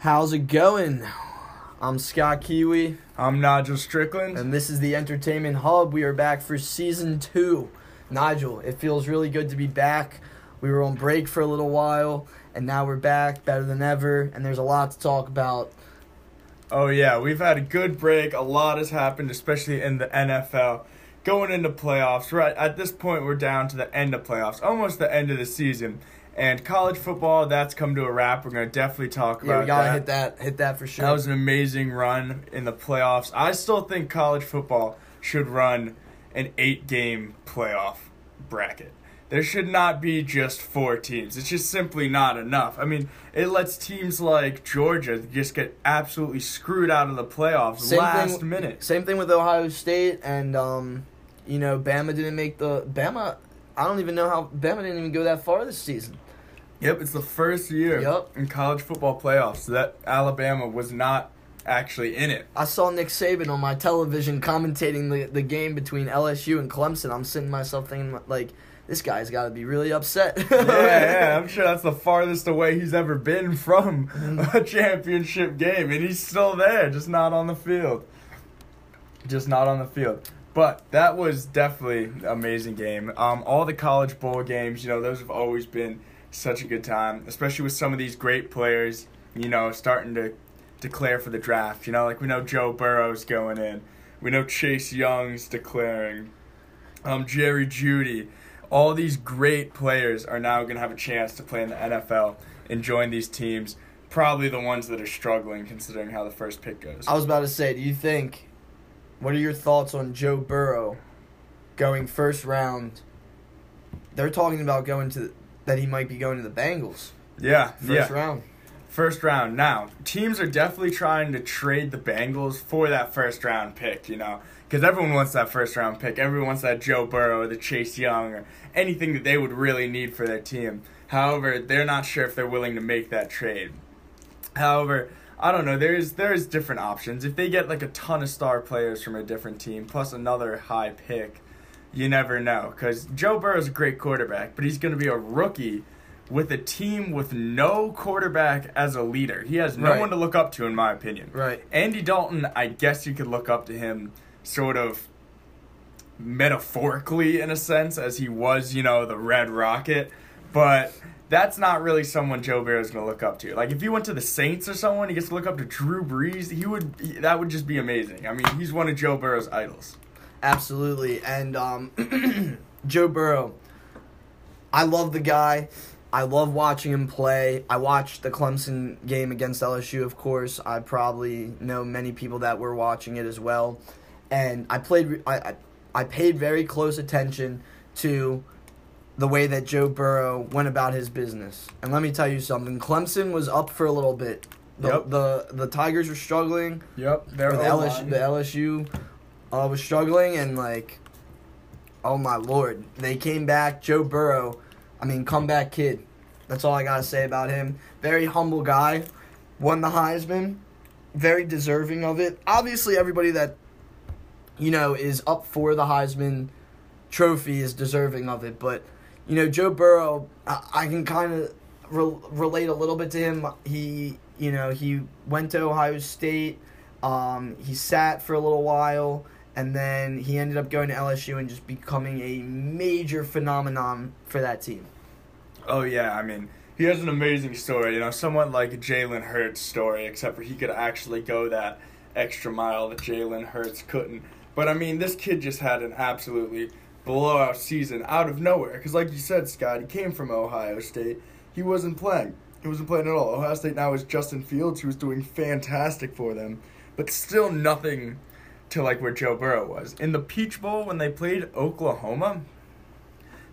How's it going? I'm Scott Kiwi, I'm Nigel Strickland. and this is the Entertainment Hub. We are back for season two. Nigel, it feels really good to be back. We were on break for a little while, and now we're back better than ever, and there's a lot to talk about. Oh yeah, we've had a good break. A lot has happened, especially in the NFL. Going into playoffs, right at this point, we're down to the end of playoffs, almost the end of the season. And college football, that's come to a wrap. We're gonna definitely talk Yeah, about we gotta that. hit that, hit that for sure. That was an amazing run in the playoffs. I still think college football should run an eight-game playoff bracket. There should not be just four teams. It's just simply not enough. I mean, it lets teams like Georgia just get absolutely screwed out of the playoffs Same last thing, minute. Same thing with Ohio State, and um, you know, Bama didn't make the Bama. I don't even know how Bama didn't even go that far this season. Yep, it's the first year Yep. in college football playoffs that Alabama was not actually in it. I saw Nick Saban on my television commentating the, the game between LSU and Clemson. I'm sitting myself thinking like, this guy's got to be really upset. yeah, yeah, I'm sure that's the farthest away he's ever been from a championship game, and he's still there, just not on the field. Just not on the field. But that was definitely an amazing game. Um, all the college bowl games, you know, those have always been such a good time, especially with some of these great players, you know, starting to declare for the draft. You know, like we know Joe Burrow's going in, we know Chase Young's declaring, um, Jerry Jeudy all these great players are now going to have a chance to play in the NFL and join these teams. Probably the ones that are struggling, considering how the first pick goes. I was about to say, do you think? What are your thoughts on Joe Burrow going first round? They're talking about going to that he might be going to the Bengals yeah, first yeah. round. First round. Now, teams are definitely trying to trade the Bengals for that first round pick, you know, because everyone wants that first round pick. Everyone wants that Joe Burrow or the Chase Young or anything that they would really need for their team. However, they're not sure if they're willing to make that trade. However, I don't know. There's there's different options. If they get like a ton of star players from a different team plus another high pick, you never know. Because Joe Burrow's a great quarterback, but he's going to be a rookie with a team with no quarterback as a leader. He has no Right. one to look up to, in my opinion. Right. Andy Dalton, I guess you could look up to him sort of metaphorically in a sense, as he was, you know, the Red Rocket. But that's not really someone Joe Burrow's going to look up to. Like if he went to the Saints or someone, he gets to look up to Drew Brees. He would. That would just be amazing. I mean, he's one of Joe Burrow's idols. Absolutely. And um, Joe Burrow, I love the guy. I love watching him play. I watched the Clemson game against LSU, of course. I probably know many people that were watching it as well. And I played. I I, paid very close attention to the way that Joe Burrow went about his business. And let me tell you something. Clemson was up for a little bit. The Yep. the, the Tigers were struggling. Yep, they're the LSU, the LSU uh, was struggling, and like, oh my lord, they came back. Joe Burrow, I mean, comeback kid. That's all I gotta say about him. Very humble guy, won the Heisman, very deserving of it. Obviously, everybody that you know is up for the Heisman trophy is deserving of it, but you know, Joe Burrow, I, I can kind of re- relate a little bit to him. He, you know, he went to Ohio State. Um, he sat for a little while, and then he ended up going to LSU and just becoming a major phenomenon for that team. Oh yeah, I mean, he has an amazing story. You know, somewhat like Jalen Hurts story, except for he could actually go that extra mile that Jalen Hurts couldn't. But I mean, this kid just had an absolutely blowout season out of nowhere. Because, like you said, Scott, he came from Ohio State. He wasn't playing. He wasn't playing at all. Ohio State now is Justin Fields, who was doing fantastic for them, but still nothing to like where Joe Burrow was. In the Peach Bowl, when they played Oklahoma,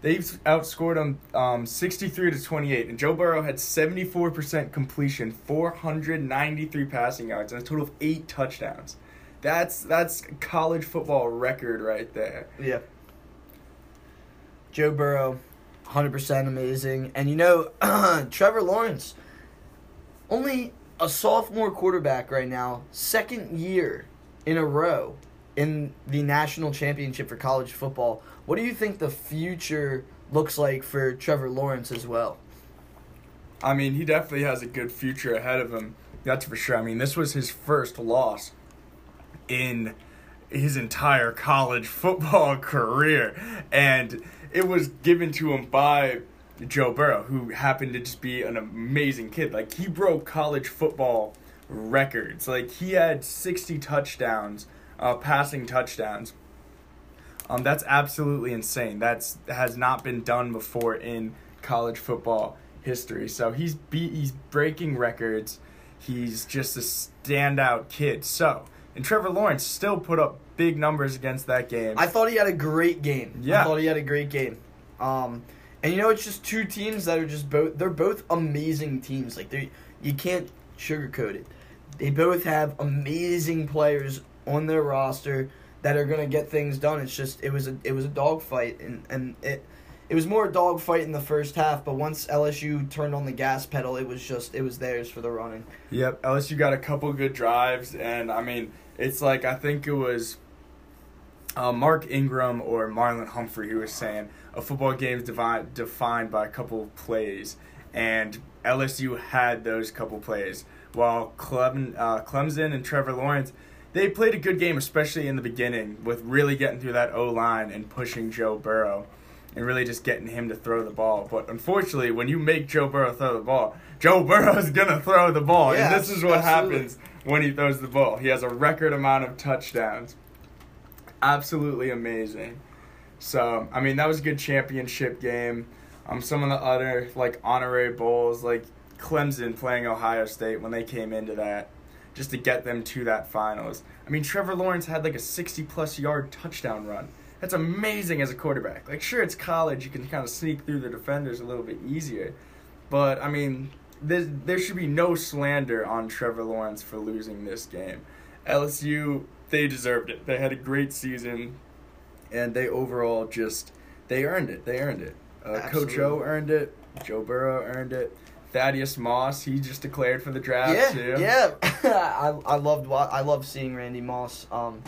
they outscored them um, 63 to 28, and Joe Burrow had 74% completion, 493 passing yards, and a total of eight touchdowns. That's that's college football record right there. Yeah. Joe Burrow, 100% amazing. And you know, Trevor Lawrence, only a sophomore quarterback right now, second year in a row in the national championship for college football. What do you think the future looks like for Trevor Lawrence as well? I mean, he definitely has a good future ahead of him. That's for sure. I mean, this was his first loss in his entire college football career. And it was given to him by Joe Burrow, who happened to just be an amazing kid. Like, he broke college football records. Like, he had 60 touchdowns, uh, passing touchdowns. Um, that's absolutely insane. That's has not been done before in college football history. So he's be- he's breaking records. He's just a standout kid. So, and Trevor Lawrence still put up big numbers against that game. I thought he had a great game. Yeah. I thought he had a great game. Um, and you know, it's just two teams that are just both. They're both amazing teams. Like they, you can't sugarcoat it. They both have amazing players on their roster that are gonna get things done. It's just it was a it was a dogfight, and and it. It was more a dogfight in the first half, but once LSU turned on the gas pedal, it was just it was theirs for the running. Yep, LSU got a couple good drives, and I mean, it's like I think it was uh, Mark Ingram or Marlon Humphrey who was saying a football game is devi- defined by a couple of plays, and LSU had those couple plays. While Clem- uh, Clemson and Trevor Lawrence, they played a good game, especially in the beginning, with really getting through that O line and pushing Joe Burrow. And really just getting him to throw the ball. But unfortunately, when you make Joe Burrow throw the ball, Joe Burrow's gonna throw the ball. Yeah, and this is what absolutely. happens when he throws the ball. He has a record amount of touchdowns. Absolutely amazing. So, I mean, that was a good championship game. Um, some of the other, like, honorary bowls, like Clemson playing Ohio State when they came into that, just to get them to that finals. I mean, Trevor Lawrence had like a 60 plus yard touchdown run. That's amazing as a quarterback. Like, sure, it's college, you can kind of sneak through the defenders a little bit easier. But, I mean, there, there should be no slander on Trevor Lawrence for losing this game. LSU, they deserved it. They had a great season, and they overall just, they earned it. They earned it. Uh, Coach O earned it. Joe Burrow earned it. Thaddeus Moss, he just declared for the draft yeah, too. yeah. I I loved I loved seeing Randy Moss. Um,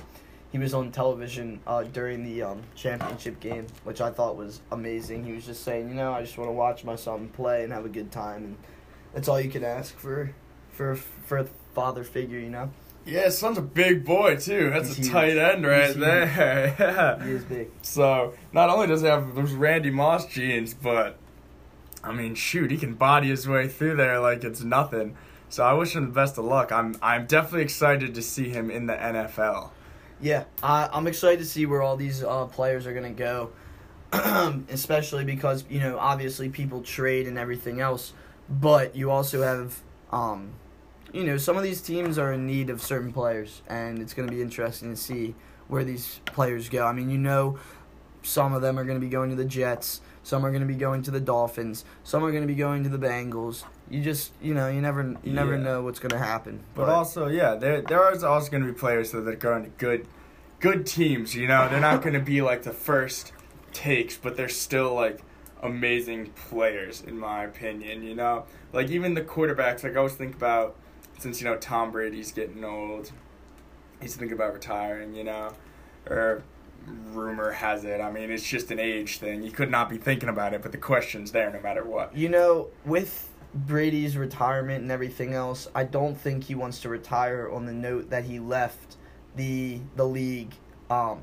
he was on television uh, during the um, championship game, which I thought was amazing. He was just saying, you know, I just want to watch my son play and have a good time, and that's all you can ask for for for a father figure, you know. Yeah, son's a big boy too. That's He's a huge. tight end right there. Yeah. He is big. So not only does he have those Randy Moss genes, but I mean, shoot, he can body his way through there like it's nothing. So I wish him the best of luck. I'm I'm definitely excited to see him in the NFL. Yeah, I, I'm excited to see where all these uh, players are gonna go, especially because you know obviously people trade and everything else, but you also have, um, you know, some of these teams are in need of certain players, and it's gonna be interesting to see where these players go. I mean, you know, some of them are gonna be going to the Jets, some are gonna be going to the Dolphins, some are gonna be going to the Bengals. You just, you know, you never, you never Yeah. know what's gonna happen. But also, yeah, there there are also going to be players that are going to good good teams. You know, they're not going to be like the first takes, but they're still like amazing players in my opinion. You know, like even the quarterbacks. Like I always think about since you know Tom Brady's getting old, he's thinking about retiring. You know, or rumor has it. I mean, it's just an age thing. You could not be thinking about it, but the question's there no matter what. You know, with Brady's retirement and everything else, I don't think he wants to retire on the note that he left the the league um,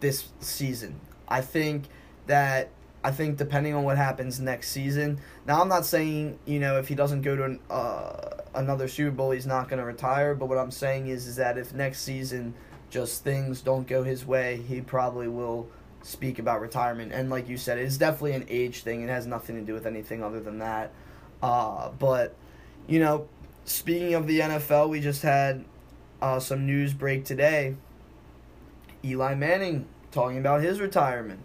this season. I think that I think depending on what happens next season. Now, I'm not saying you know if he doesn't go to an, uh, another Super Bowl, he's not going to retire. But what I'm saying is, is that if next season just things don't go his way, he probably will speak about retirement. And like you said, it's definitely an age thing. It has nothing to do with anything other than that. Uh, but you know, speaking of the NFL, we just had uh, some news break today. Eli Manning talking about his retirement.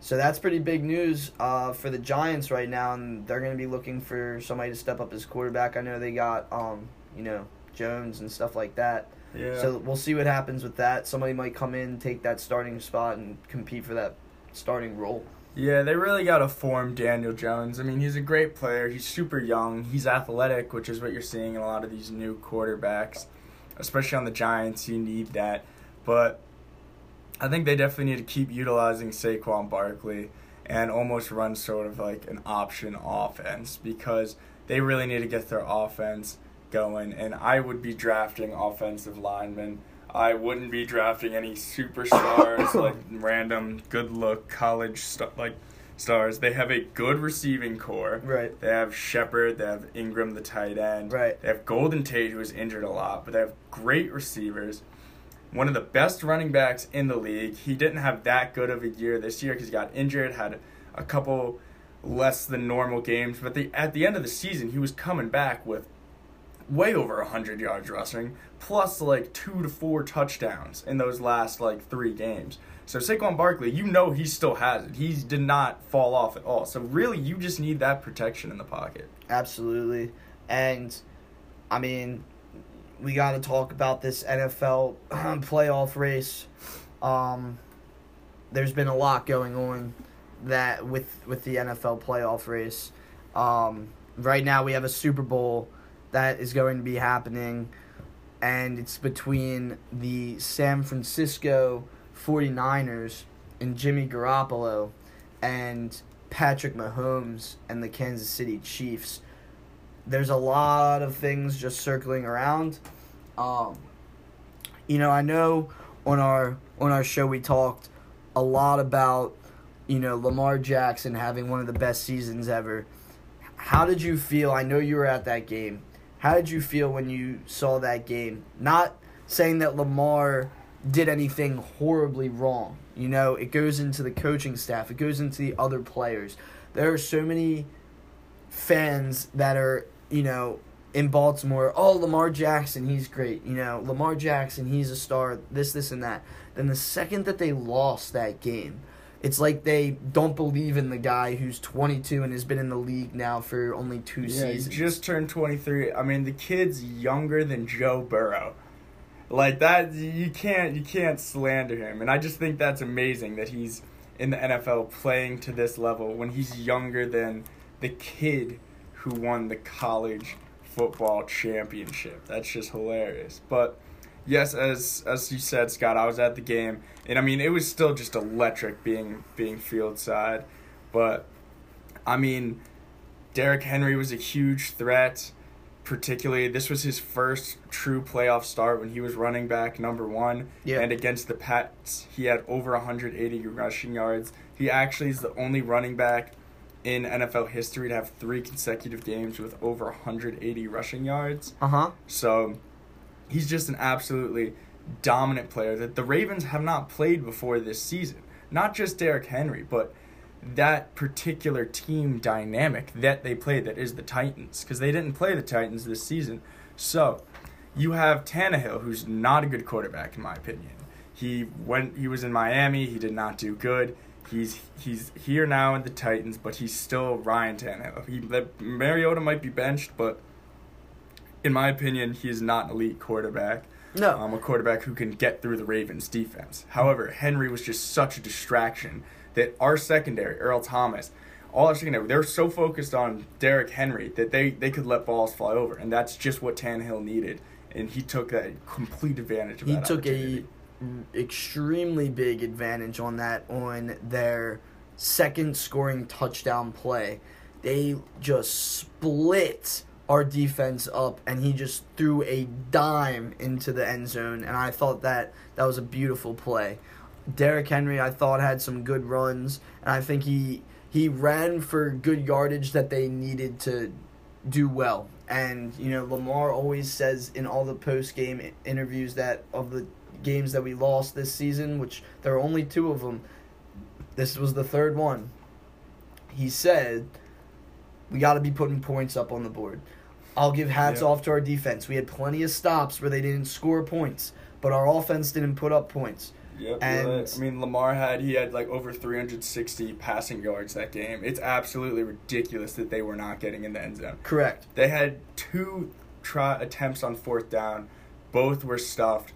So that's pretty big news uh, for the Giants right now, and they're going to be looking for somebody to step up as quarterback. I know they got, um, you know, Jones and stuff like that. Yeah. So we'll see what happens with that. Somebody might come in, take that starting spot, and compete for that starting role. Yeah, they really got to form Daniel Jones. I mean, he's a great player. He's super young. He's athletic, which is what you're seeing in a lot of these new quarterbacks, especially on the Giants. You need that. But I think they definitely need to keep utilizing Saquon Barkley and almost run sort of like an option offense because they really need to get their offense going, and I would be drafting offensive linemen. I wouldn't be drafting any superstars like random good look college st- like stars. They have a good receiving corps. Right. They have Shepard. They have Ingram, the tight end. Right. They have Golden Tate, who is injured a lot, but they have great receivers. One of the best running backs in the league. He didn't have that good of a year this year because he got injured. Had a couple less than normal games, but the at the end of the season, he was coming back with way over 100 yards rushing, plus like two to four touchdowns in those last like three games. So Saquon Barkley, you know he still has it. He did not fall off at all. So really, you just need that protection in the pocket. Absolutely. And I mean, we got to talk about this NFL playoff race. Um, there's been a lot going on that with with the NFL playoff race. Um, right now, we have a Super Bowl that is going to be happening, and it's between the San Francisco 49ers and Jimmy Garoppolo and Patrick Mahomes and the Kansas City Chiefs. There's a lot of things just circling around. Um, you know, I know on our on our show we talked a lot about you know Lamar Jackson having one of the best seasons ever. How did you feel? I know you were at that game. How did you feel when you saw that game? Not saying that Lamar did anything horribly wrong. You know, it goes into the coaching staff, it goes into the other players. There are so many fans that are, you know, in Baltimore, oh, Lamar Jackson, he's great. You know, Lamar Jackson, he's a star, this, this, and that. Then the second that they lost that game, it's like they don't believe in the guy who's 22 and has been in the league now for only two Yeah, he seasons. just turned 23. I mean, the kid's younger than Joe Burrow. Like that you can't you can't slander him. And I just think that's amazing that he's in the NFL playing to this level when he's younger than the kid who won the college football championship. That's just hilarious. But yes, as as you said, Scott, I was at the game and I mean it was still just electric being being field side. But I mean Derrick Henry was a huge threat. Particularly, this was his first true playoff start when he was running back number one. Yeah. And against the Pats, he had over 180 rushing yards. He actually is the only running back in NFL history to have three consecutive games with over 180 rushing yards. Uh huh. So he's just an absolutely dominant player that the Ravens have not played before this season. Not just Derrick Henry, but that particular team dynamic that they played that is the Titans because they didn't play the Titans this season. So you have Tannehill, who's not a good quarterback in my opinion. He went. He was in Miami. He did not do good. He's he's here now in the Titans, but he's still Ryan Tannehill. He Mariota might be benched, but in my opinion, he is not an elite quarterback. No. Um, a quarterback who can get through the Ravens' defense. However, Henry was just such a distraction that our secondary, Earl Thomas, all our secondary, they're so focused on Derrick Henry that they, they could let balls fly over, and that's just what Tannehill needed, and he took that complete advantage of he that He took a extremely big advantage on that on their second scoring touchdown play. They just split our defense up and he just threw a dime into the end zone and I thought that that was a beautiful play. Derrick Henry I thought had some good runs and I think he he ran for good yardage that they needed to do well. And you know, Lamar always says in all the post game interviews that of the games that we lost this season, which there are only two of them, this was the third one. He said, "We got to be putting points up on the board." I'll give hats Yeah. off to our defense. We had plenty of stops where they didn't score points, but our offense didn't put up points. Yep, And- right. I mean, Lamar had he had like over 360 passing yards that game. It's absolutely ridiculous that they were not getting in the end zone. Correct. They had two try attempts on fourth down, both were stuffed.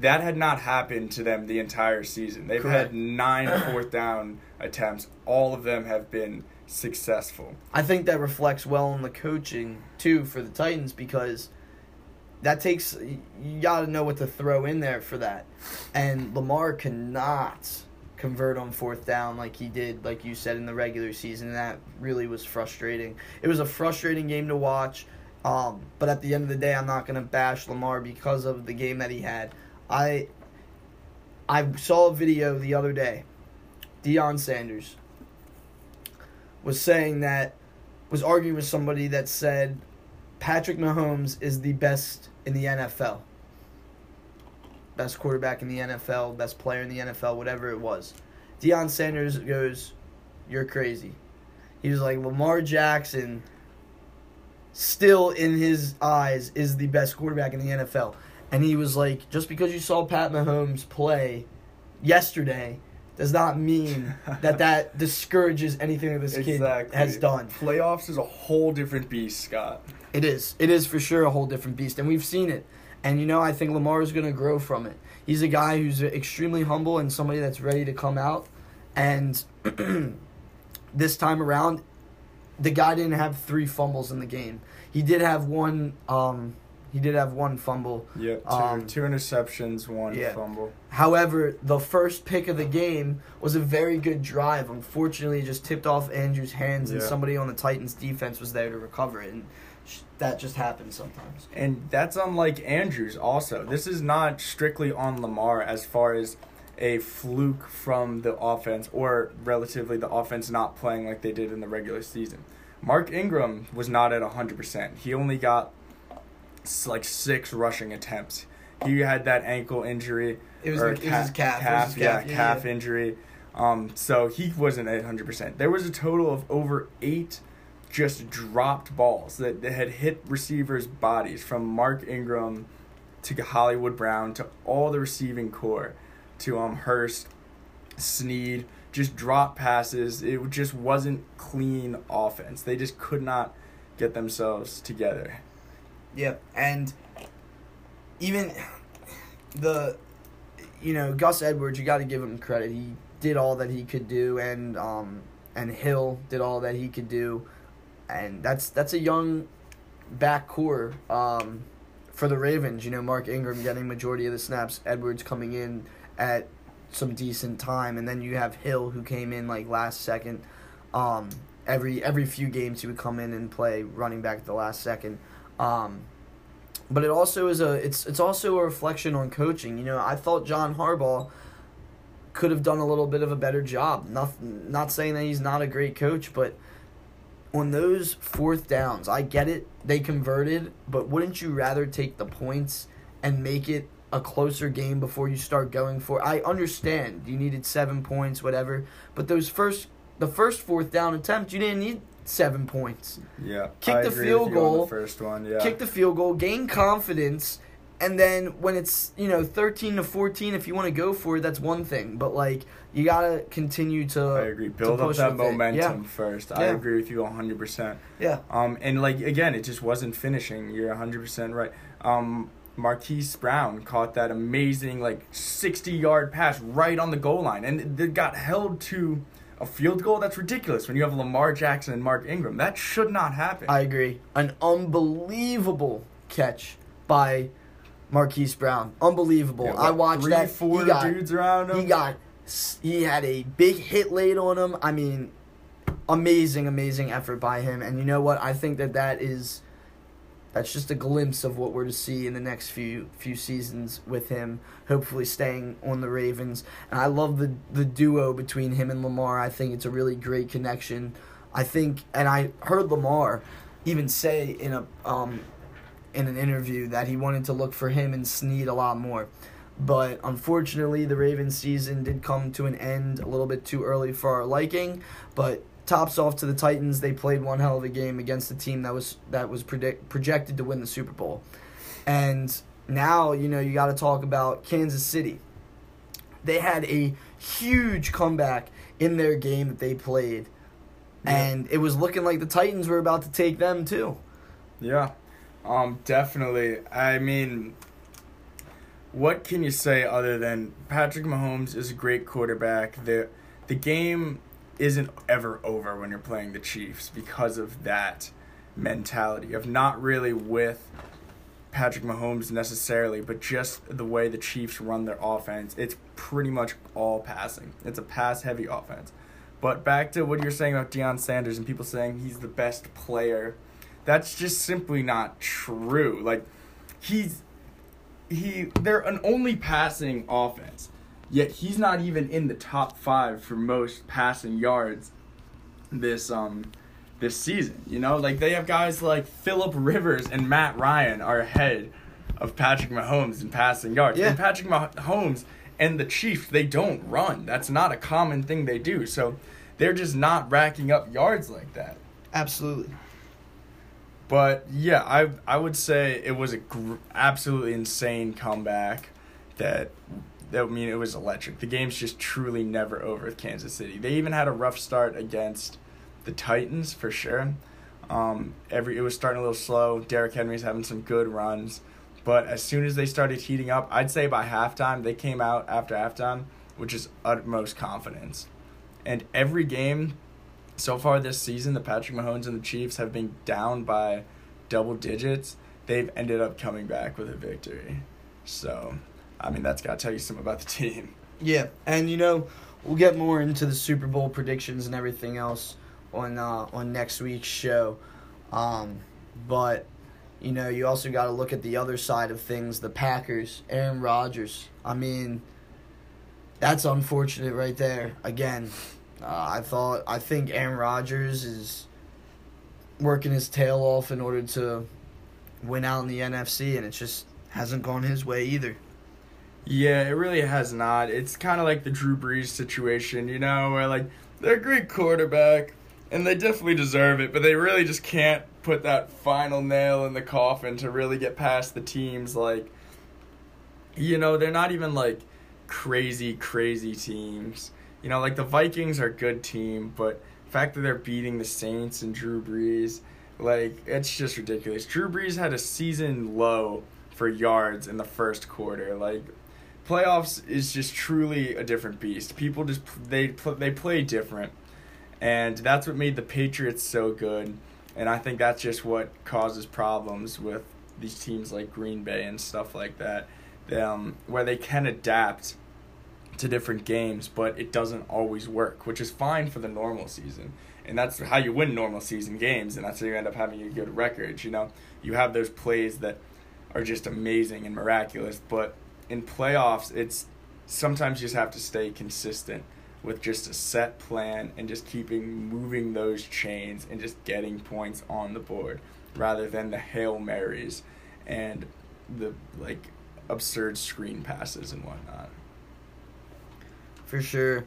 That had not happened to them the entire season. They've Correct. had nine fourth down attempts. All of them have been successful. I think that reflects well on the coaching too for the Titans because that takes you got to know what to throw in there for that. And Lamar cannot convert on fourth down like he did like you said in the regular season and that really was frustrating. It was a frustrating game to watch Um, but at the end of the day, I'm not gonna bash Lamar because of the game that he had. I I saw a video the other day. Deion Sanders was saying that was arguing with somebody that said Patrick Mahomes is the best in the NFL. Best quarterback in the NFL, best player in the NFL, whatever it was. Deion Sanders goes, You're crazy. He was like, Lamar Jackson, still in his eyes, is the best quarterback in the NFL. And he was like, Just because you saw Pat Mahomes play yesterday does not mean that that discourages anything that this kid has done. Playoffs is a whole different beast, Scott. It is. It is for sure a whole different beast, and we've seen it. And you know, I think Lamar is going to grow from it. He's a guy who's extremely humble and somebody that's ready to come out. And this time around, the guy didn't have three fumbles in the game. He did have one. Um, he did have one fumble. Yeah, two, Um, two interceptions, one yeah. fumble. However, the first pick of the game was a very good drive. Unfortunately, it just tipped off Andrews' hands, and Yeah. somebody on the Titans' defense was there to recover it. And sh- that just happens sometimes. And that's unlike Andrews also. This is not strictly on Lamar as far as a fluke from the offense or relatively the offense not playing like they did in the regular season. Mark Ingram was not at 100%. He only got like 6 rushing attempts. He had that ankle injury It was, or it was his calf. It was yeah, calf. calf yeah. injury. Um, so he wasn't at 100%. There was a total of over eight just dropped balls that, that had hit receivers' bodies from Mark Ingram to Hollywood Brown to all the receiving corps to um Hurst, Snead, just drop passes. It just wasn't clean offense. They just could not get themselves together. Yep, and even the, you know, Gus Edwards, you got to give him credit. He did all that he could do, and um, and Hill did all that he could do, and that's that's a young back corps um, for the Ravens. You know, Mark Ingram getting majority of the snaps, Edwards coming in at some decent time, and then you have Hill who came in like last second. Um, every every few games he would come in and play running back at the last second. Um, but it also is a it's it's also a reflection on coaching. You know, I thought John Harbaugh could have done a little bit of a better job. Not not saying that he's not a great coach, but on those fourth downs, I get it. They converted, but wouldn't you rather take the points and make it a closer game before you start going for? I understand you needed seven points, whatever, but those first the first fourth down attempt, you didn't need seven points Yeah. Kick I the field with you on goal, The first one, yeah. kick the field goal, gain confidence, and then when it's you know thirteen to fourteen, if you want to go for it, that's one thing. But like you gotta continue to. I agree. Build up that momentum Yeah. first. I Yeah. agree with you 100%. Yeah, Um, and like again, it just wasn't finishing. You're 100% right. Um, Marquise Brown caught that amazing like 60 yard pass right on the goal line, and it got held to a field goal. That's ridiculous. When you have Lamar Jackson and Mark Ingram, that should not happen. I agree. An unbelievable catch by Marquise Brown. Unbelievable. Yeah, I what, watched three, that. Four he got, dudes around him. He got. He had a big hit laid on him. I mean, amazing, amazing effort by him. And you know what? I think that that is. That's just a glimpse of what we're to see in the next few few seasons with him. Hopefully, staying on the Ravens. And I love the the duo between him and Lamar. I think it's a really great connection. I think, and I heard Lamar even say in a um, in an interview that he wanted to look for him and Snead a lot more. But unfortunately, the Ravens season did come to an end a little bit too early for our liking. But tops off to the Titans, they played one hell of a game against a team that was that was predict, projected to win the Super Bowl. And now, you know, you got to talk about Kansas City. They had a huge comeback in their game that they played. Yeah. And it was looking like the Titans were about to take them too. Yeah, um, definitely. I mean, what can you say other than Patrick Mahomes is a great quarterback? The the game isn't ever over when you're playing the Chiefs because of that mentality of not really with Patrick Mahomes necessarily, but just the way the Chiefs run their offense. It's pretty much all passing. It's a pass heavy offense. But back to what you're saying about Deion Sanders and people saying he's the best player That's just simply not true. Like he's he they're an only passing offense. Yet he's not even in the top 5 for most passing yards this um this season. You know, like they have guys like Philip Rivers and Matt Ryan are ahead of Patrick Mahomes in passing yards. Yeah. And Patrick Mahomes and the Chiefs, they don't run. That's not a common thing they do. So they're just not racking up yards like that. Absolutely. But yeah, I I would say it was a gr- absolutely insane comeback. That I mean it was electric. The game's just truly never over with Kansas City. They even had a rough start against the Titans for sure. Um, every it was starting a little slow. Derrick Henry's having some good runs, but as soon as they started heating up, I'd say by halftime they came out after halftime, which is utmost confidence. And every game so far this season, the Patrick Mahomes and the Chiefs have been down by double digits. They've ended up coming back with a victory. So, I mean, that's got to tell you something about the team. Yeah, and you know, we'll get more into the Super Bowl predictions and everything else on uh, on next week's show. Um, but you know, you also got to look at the other side of things. The Packers, Aaron Rodgers. I mean, that's unfortunate right there. Again, uh, I thought I think Aaron Rodgers is working his tail off in order to win out in the NFC, and it just hasn't gone his way either. Yeah, it really has not. It's kind of like the Drew Brees situation, you know, where like they're a great quarterback and they definitely deserve it, but they really just can't put that final nail in the coffin to really get past the teams like you know, they're not even like crazy crazy teams. You know, like the Vikings are a good team, but fact that they're beating the Saints and Drew Brees, like it's just ridiculous. Drew Brees had a season low for yards in the first quarter. Like playoffs is just truly a different beast. People just they they play different, and that's what made the Patriots so good. And I think that's just what causes problems with these teams like Green Bay and stuff like that, um, where they can adapt to different games, but it doesn't always work, which is fine for the normal season. And that's how you win normal season games, and that's how you end up having a good record. You know, you have those plays that are just amazing and miraculous, but in playoffs, it's sometimes you just have to stay consistent with just a set plan and just keeping moving those chains and just getting points on the board rather than the Hail Marys and the like absurd screen passes and whatnot. For sure.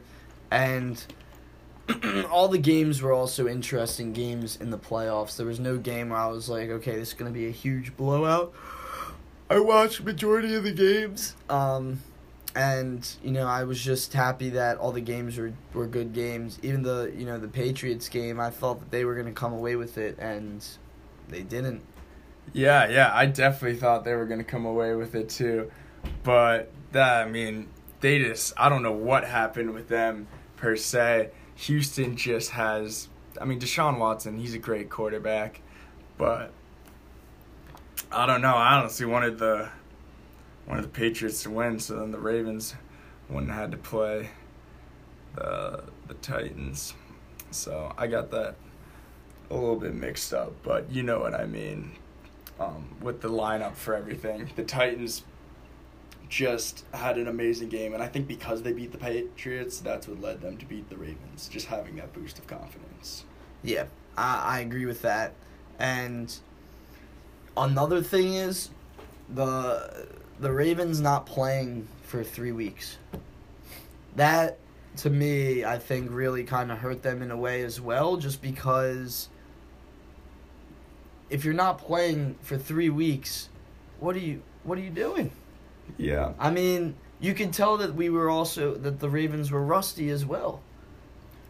And all the games were also interesting games in the playoffs. There was no game where I was like, okay, this is going to be a huge blowout. I watched majority of the games. Um, and you know, I was just happy that all the games were, were good games. Even the you know the Patriots game, I thought that they were going to come away with it, and they didn't. Yeah, yeah, I definitely thought they were going to come away with it too. But that I mean, they just I don't know what happened with them per se. Houston just has I mean, Deshaun Watson, he's a great quarterback, but I don't know. I honestly wanted the wanted the Patriots to win, so then the Ravens wouldn't have had to play the the Titans. So I got that a little bit mixed up, but you know what I mean. Um, with the lineup for everything, the Titans just had an amazing game, and I think because they beat the Patriots, that's what led them to beat the Ravens. Just having that boost of confidence. Yeah, I, I agree with that. And another thing is the the Ravens not playing for three weeks. That to me, I think really kind of hurt them in a way as well, just because if you're not playing for three weeks, what are you what are you doing? Yeah. I mean, you can tell that we were also that the Ravens were rusty as well.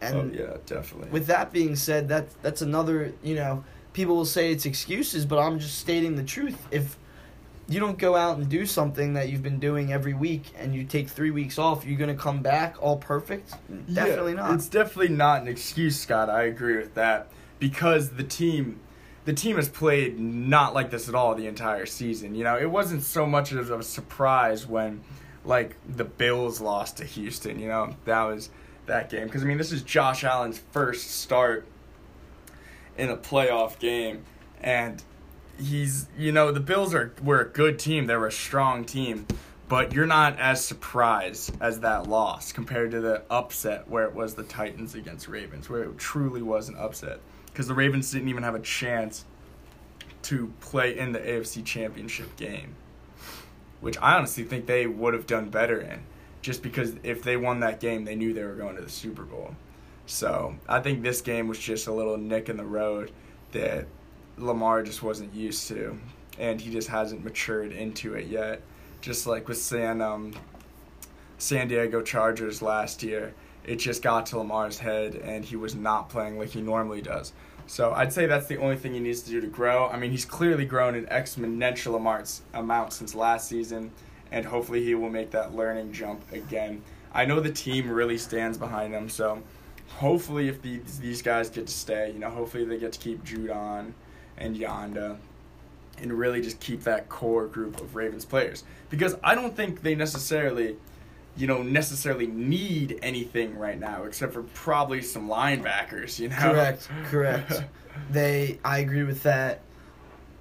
And oh yeah, definitely. with that being said, that that's another you know people will say it's excuses, but I'm just stating the truth. If you don't go out and do something that you've been doing every week and you take three weeks off, you're gonna come back all perfect? Definitely Yeah, not. It's definitely not an excuse, Scott. I agree with that because the team, the team has played not like this at all the entire season. You know, it wasn't so much of a surprise when, like, the Bills lost to Houston. You know, that was that game because I mean this is Josh Allen's first start in a playoff game, and he's you know the Bills are were a good team. They were a strong team, but you're not as surprised as that loss compared to the upset where it was the Titans against Ravens, where it truly was an upset because the Ravens didn't even have a chance to play in the AFC Championship game, which I honestly think they would have done better in, just because if they won that game, they knew they were going to the Super Bowl. So I think this game was just a little nick in the road that Lamar just wasn't used to, and he just hasn't matured into it yet. Just like with San um, San Diego Chargers last year, it just got to Lamar's head, and he was not playing like he normally does. So I'd say that's the only thing he needs to do to grow. I mean, he's clearly grown an exponential amount, amount since last season, and hopefully he will make that learning jump again. I know the team really stands behind him, so hopefully if these these guys get to stay, you know, hopefully they get to keep Judon and Yanda and really just keep that core group of Ravens players because I don't think they necessarily you know necessarily need anything right now except for probably some linebackers, you know. Correct, correct. they I agree with that.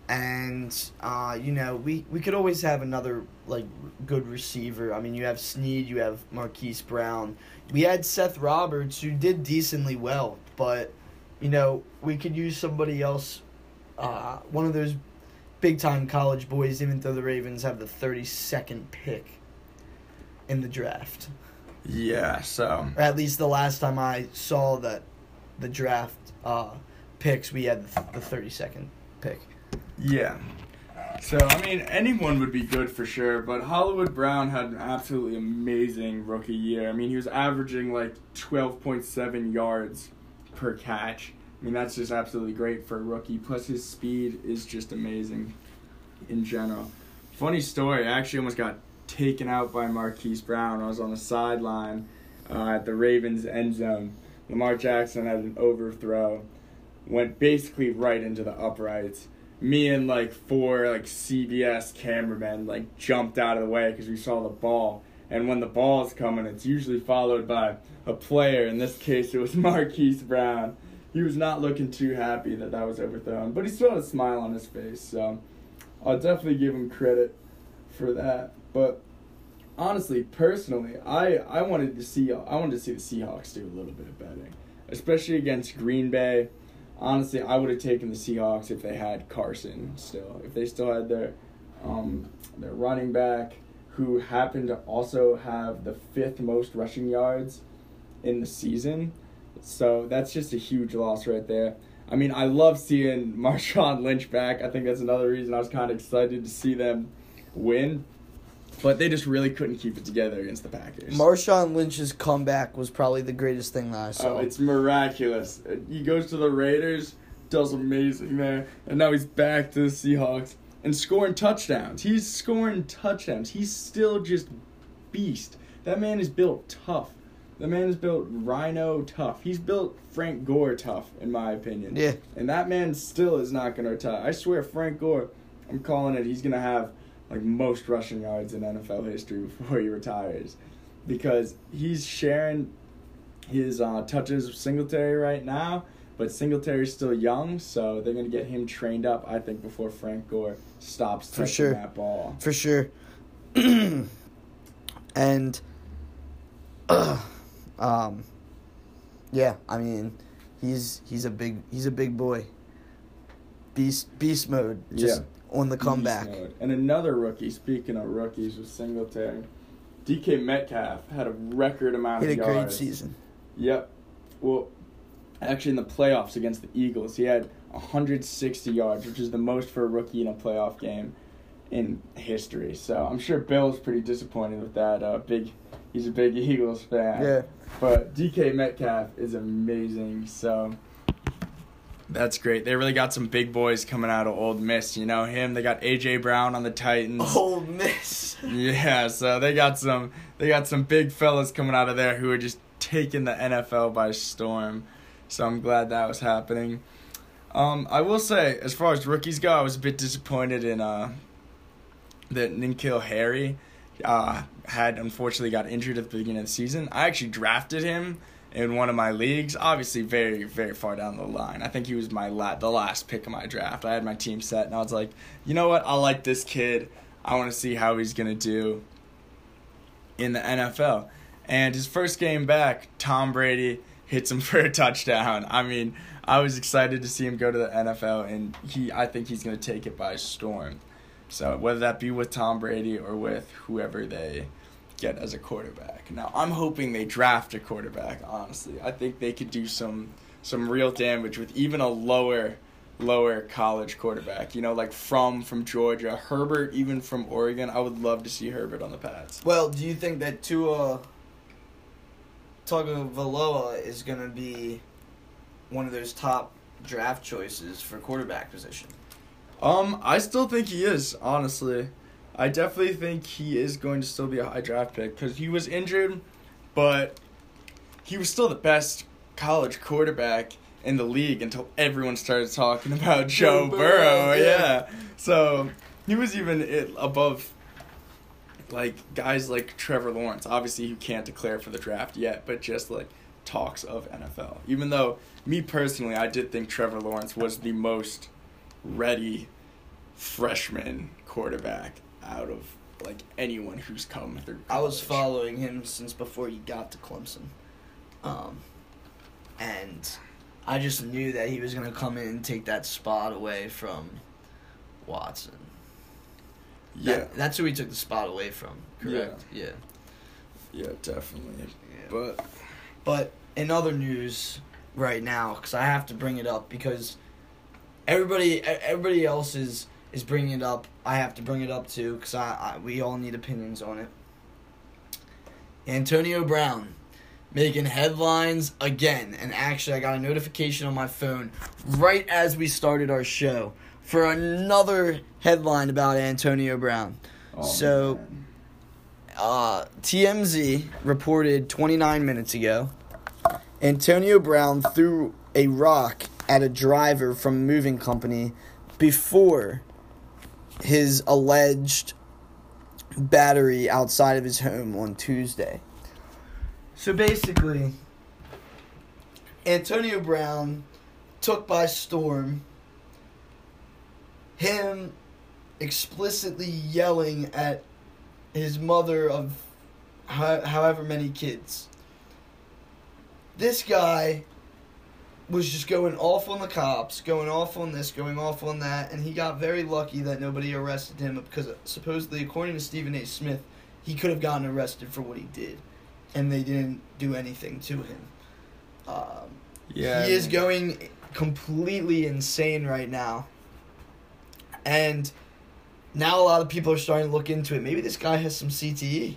And uh, you know, we, we could always have another like good receiver. I mean, you have Snead, you have Marquise Brown. We had Seth Roberts who did decently well, but you know, we could use somebody else uh, one of those big time college boys, even though the Ravens have the 32nd pick in the draft. Yeah, so. Or at least the last time I saw that the draft uh, picks, we had the 32nd pick. Yeah. So, I mean, anyone would be good for sure, but Hollywood Brown had an absolutely amazing rookie year. I mean, he was averaging like 12.7 yards per catch. I mean, that's just absolutely great for a rookie. Plus, his speed is just amazing in general. Funny story, I actually almost got taken out by Marquise Brown. I was on the sideline uh, at the Ravens end zone. Lamar Jackson had an overthrow, went basically right into the uprights. Me and like four like CBS cameramen like jumped out of the way because we saw the ball. And when the ball is coming, it's usually followed by a player. In this case, it was Marquise Brown he was not looking too happy that that was overthrown, but he still had a smile on his face. So I'll definitely give him credit for that. But honestly, personally, I I wanted to see I wanted to see the Seahawks do a little bit of betting, especially against Green Bay. Honestly, I would have taken the Seahawks if they had Carson still. If they still had their um, their running back, who happened to also have the fifth most rushing yards in the season so that's just a huge loss right there. I mean, I love seeing Marshawn Lynch back. I think that's another reason I was kind of excited to see them win. But they just really couldn't keep it together against the Packers. Marshawn Lynch's comeback was probably the greatest thing that I saw. Oh, it's miraculous. He goes to the Raiders, does amazing there, and now he's back to the Seahawks and scoring touchdowns. He's scoring touchdowns. He's still just beast. That man is built tough. The man is built Rhino tough. He's built Frank Gore tough, in my opinion. Yeah. And that man still is not going to retire. I swear, Frank Gore, I'm calling it, he's going to have like most rushing yards in NFL history before he retires. Because he's sharing his uh, touches with Singletary right now, but Singletary's still young, so they're going to get him trained up, I think, before Frank Gore stops touching sure. that ball. For sure. and. Uh, um, yeah, I mean, he's he's a big he's a big boy. Beast beast mode, just yeah. On the comeback. And another rookie. Speaking of rookies, with Singletary, DK Metcalf had a record amount of yards. Had a great season. Yep. Well, actually, in the playoffs against the Eagles, he had 160 yards, which is the most for a rookie in a playoff game in history. So I'm sure Bill's pretty disappointed with that. Uh, big, he's a big Eagles fan. Yeah. But DK Metcalf is amazing. So that's great. They really got some big boys coming out of Ole Miss. You know him. They got AJ Brown on the Titans. Ole Miss. yeah, so they got some they got some big fellas coming out of there who are just taking the NFL by storm. So I'm glad that was happening. Um, I will say, as far as rookies go, I was a bit disappointed in uh, that N'Keal Harry uh, had unfortunately got injured at the beginning of the season. I actually drafted him in one of my leagues. Obviously, very very far down the line. I think he was my la- the last pick of my draft. I had my team set, and I was like, you know what? I like this kid. I want to see how he's gonna do in the NFL. And his first game back, Tom Brady hits him for a touchdown. I mean, I was excited to see him go to the NFL, and he I think he's gonna take it by storm. So whether that be with Tom Brady or with whoever they get as a quarterback. Now I'm hoping they draft a quarterback. Honestly, I think they could do some some real damage with even a lower lower college quarterback. You know, like from from Georgia, Herbert, even from Oregon. I would love to see Herbert on the Pats. Well, do you think that Tua Tagovailoa is going to be one of those top draft choices for quarterback position? Um, I still think he is. Honestly, I definitely think he is going to still be a high draft pick because he was injured, but he was still the best college quarterback in the league until everyone started talking about Joe, Burrow. Burrow, Yeah. yeah. So he was even it, above like guys like Trevor Lawrence, obviously who can't declare for the draft yet, but just like talks of NFL. Even though me personally, I did think Trevor Lawrence was the most ready freshman quarterback out of like anyone who's come through. I was following him since before he got to Clemson. Um, and I just knew that he was to come in and take that spot away from Watson. Yeah, That- that's who he took the spot away from, correct? Yeah. yeah, definitely. yeah. But But in other news right now, because I have to bring it up because everybody everybody else is is bringing it up. I have to bring it up too because I, I we all need opinions on it. Antonio Brown making headlines again, and actually I got a notification on my phone right as we started our show for another headline about Antonio Brown. oh, So-. Uh, TMZ reported 29 minutes ago Antonio Brown threw a rock at a driver from a moving company before his alleged battery outside of his home on Tuesday. So basically, Antonio Brown took by storm him explicitly yelling at his mother of however many kids. This guy was just going off on the cops, going off on this, going off on that, and he got very lucky that nobody arrested him because supposedly, according to Stephen A. Smith, he could have gotten arrested for what he did, and they didn't do anything to him. Um, yeah, he is going completely insane right now. And now a lot of people are starting to look into it. Maybe this guy has some. CTE.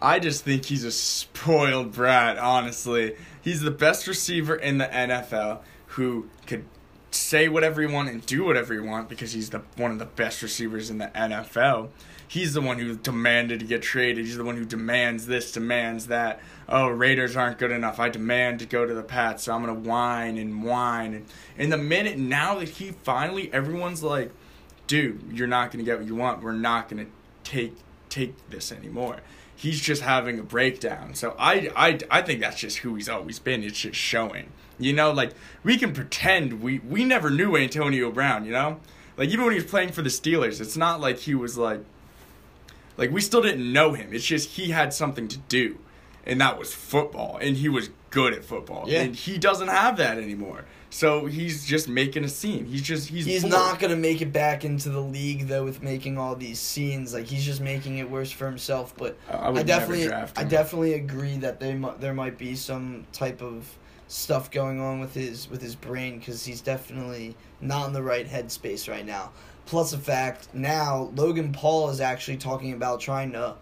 I just think he's a spoiled brat, honestly. He's the best receiver in the NFL who could say whatever he want and do whatever he want because he's the one of the best receivers in the NFL. He's the one who demanded to get traded. He's the one who demands this, demands that. Oh, Raiders aren't good enough. I demand to go to the Pats, so I'm gonna whine and whine. And in the minute now that he finally, everyone's like, dude, you're not gonna get what you want. We're not gonna take take this anymore. He's just having a breakdown. So I I I think that's just who he's always been. It's just showing. You know, like we can pretend we we never knew Antonio Brown. You know, like even when he was playing for the Steelers, it's not like he was like like we still didn't know him. It's just he had something to do, and that was football, and he was good at football. Yeah. And he doesn't have that anymore. So he's just making a scene. He's just he's He's bored. not gonna make it back into the league though with making all these scenes. Like he's just making it worse for himself. But I I, would definitely, I definitely agree that they mu- there might be some type of stuff going on with his with his brain because he's definitely not in the right headspace right now. Plus the fact now Logan Paul is actually talking about trying to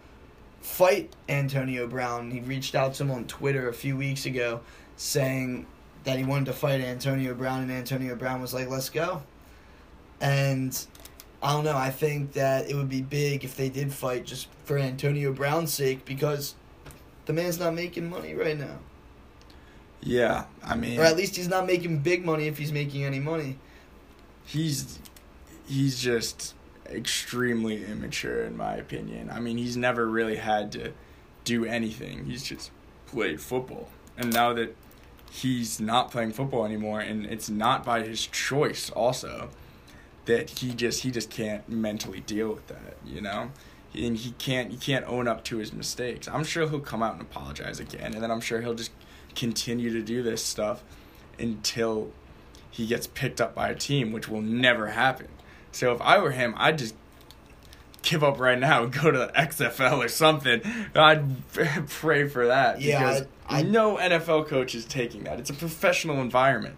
fight Antonio Brown. He reached out to him on Twitter a few weeks ago saying that he wanted to fight Antonio Brown and Antonio Brown was like, "Let's go." And I don't know. I think that it would be big if they did fight just for Antonio Brown's sake because the man's not making money right now. Yeah, I mean, Or at least he's not making big money if he's making any money. he's he's just extremely immature in my opinion. I mean, he's never really had to do anything. He's just played football. and now that he's not playing football anymore, and it's not by his choice, also that he just he just can't mentally deal with that, you know, and he can't he can't own up to his mistakes. I'm sure he'll come out and apologize again, and then I'm sure he'll just continue to do this stuff until he gets picked up by a team, which will never happen. So if I were him, I'd just give up right now and go to the XFL or something. I'd pray for that Yeah, because I- I- no NFL coach is taking that. It's a professional environment.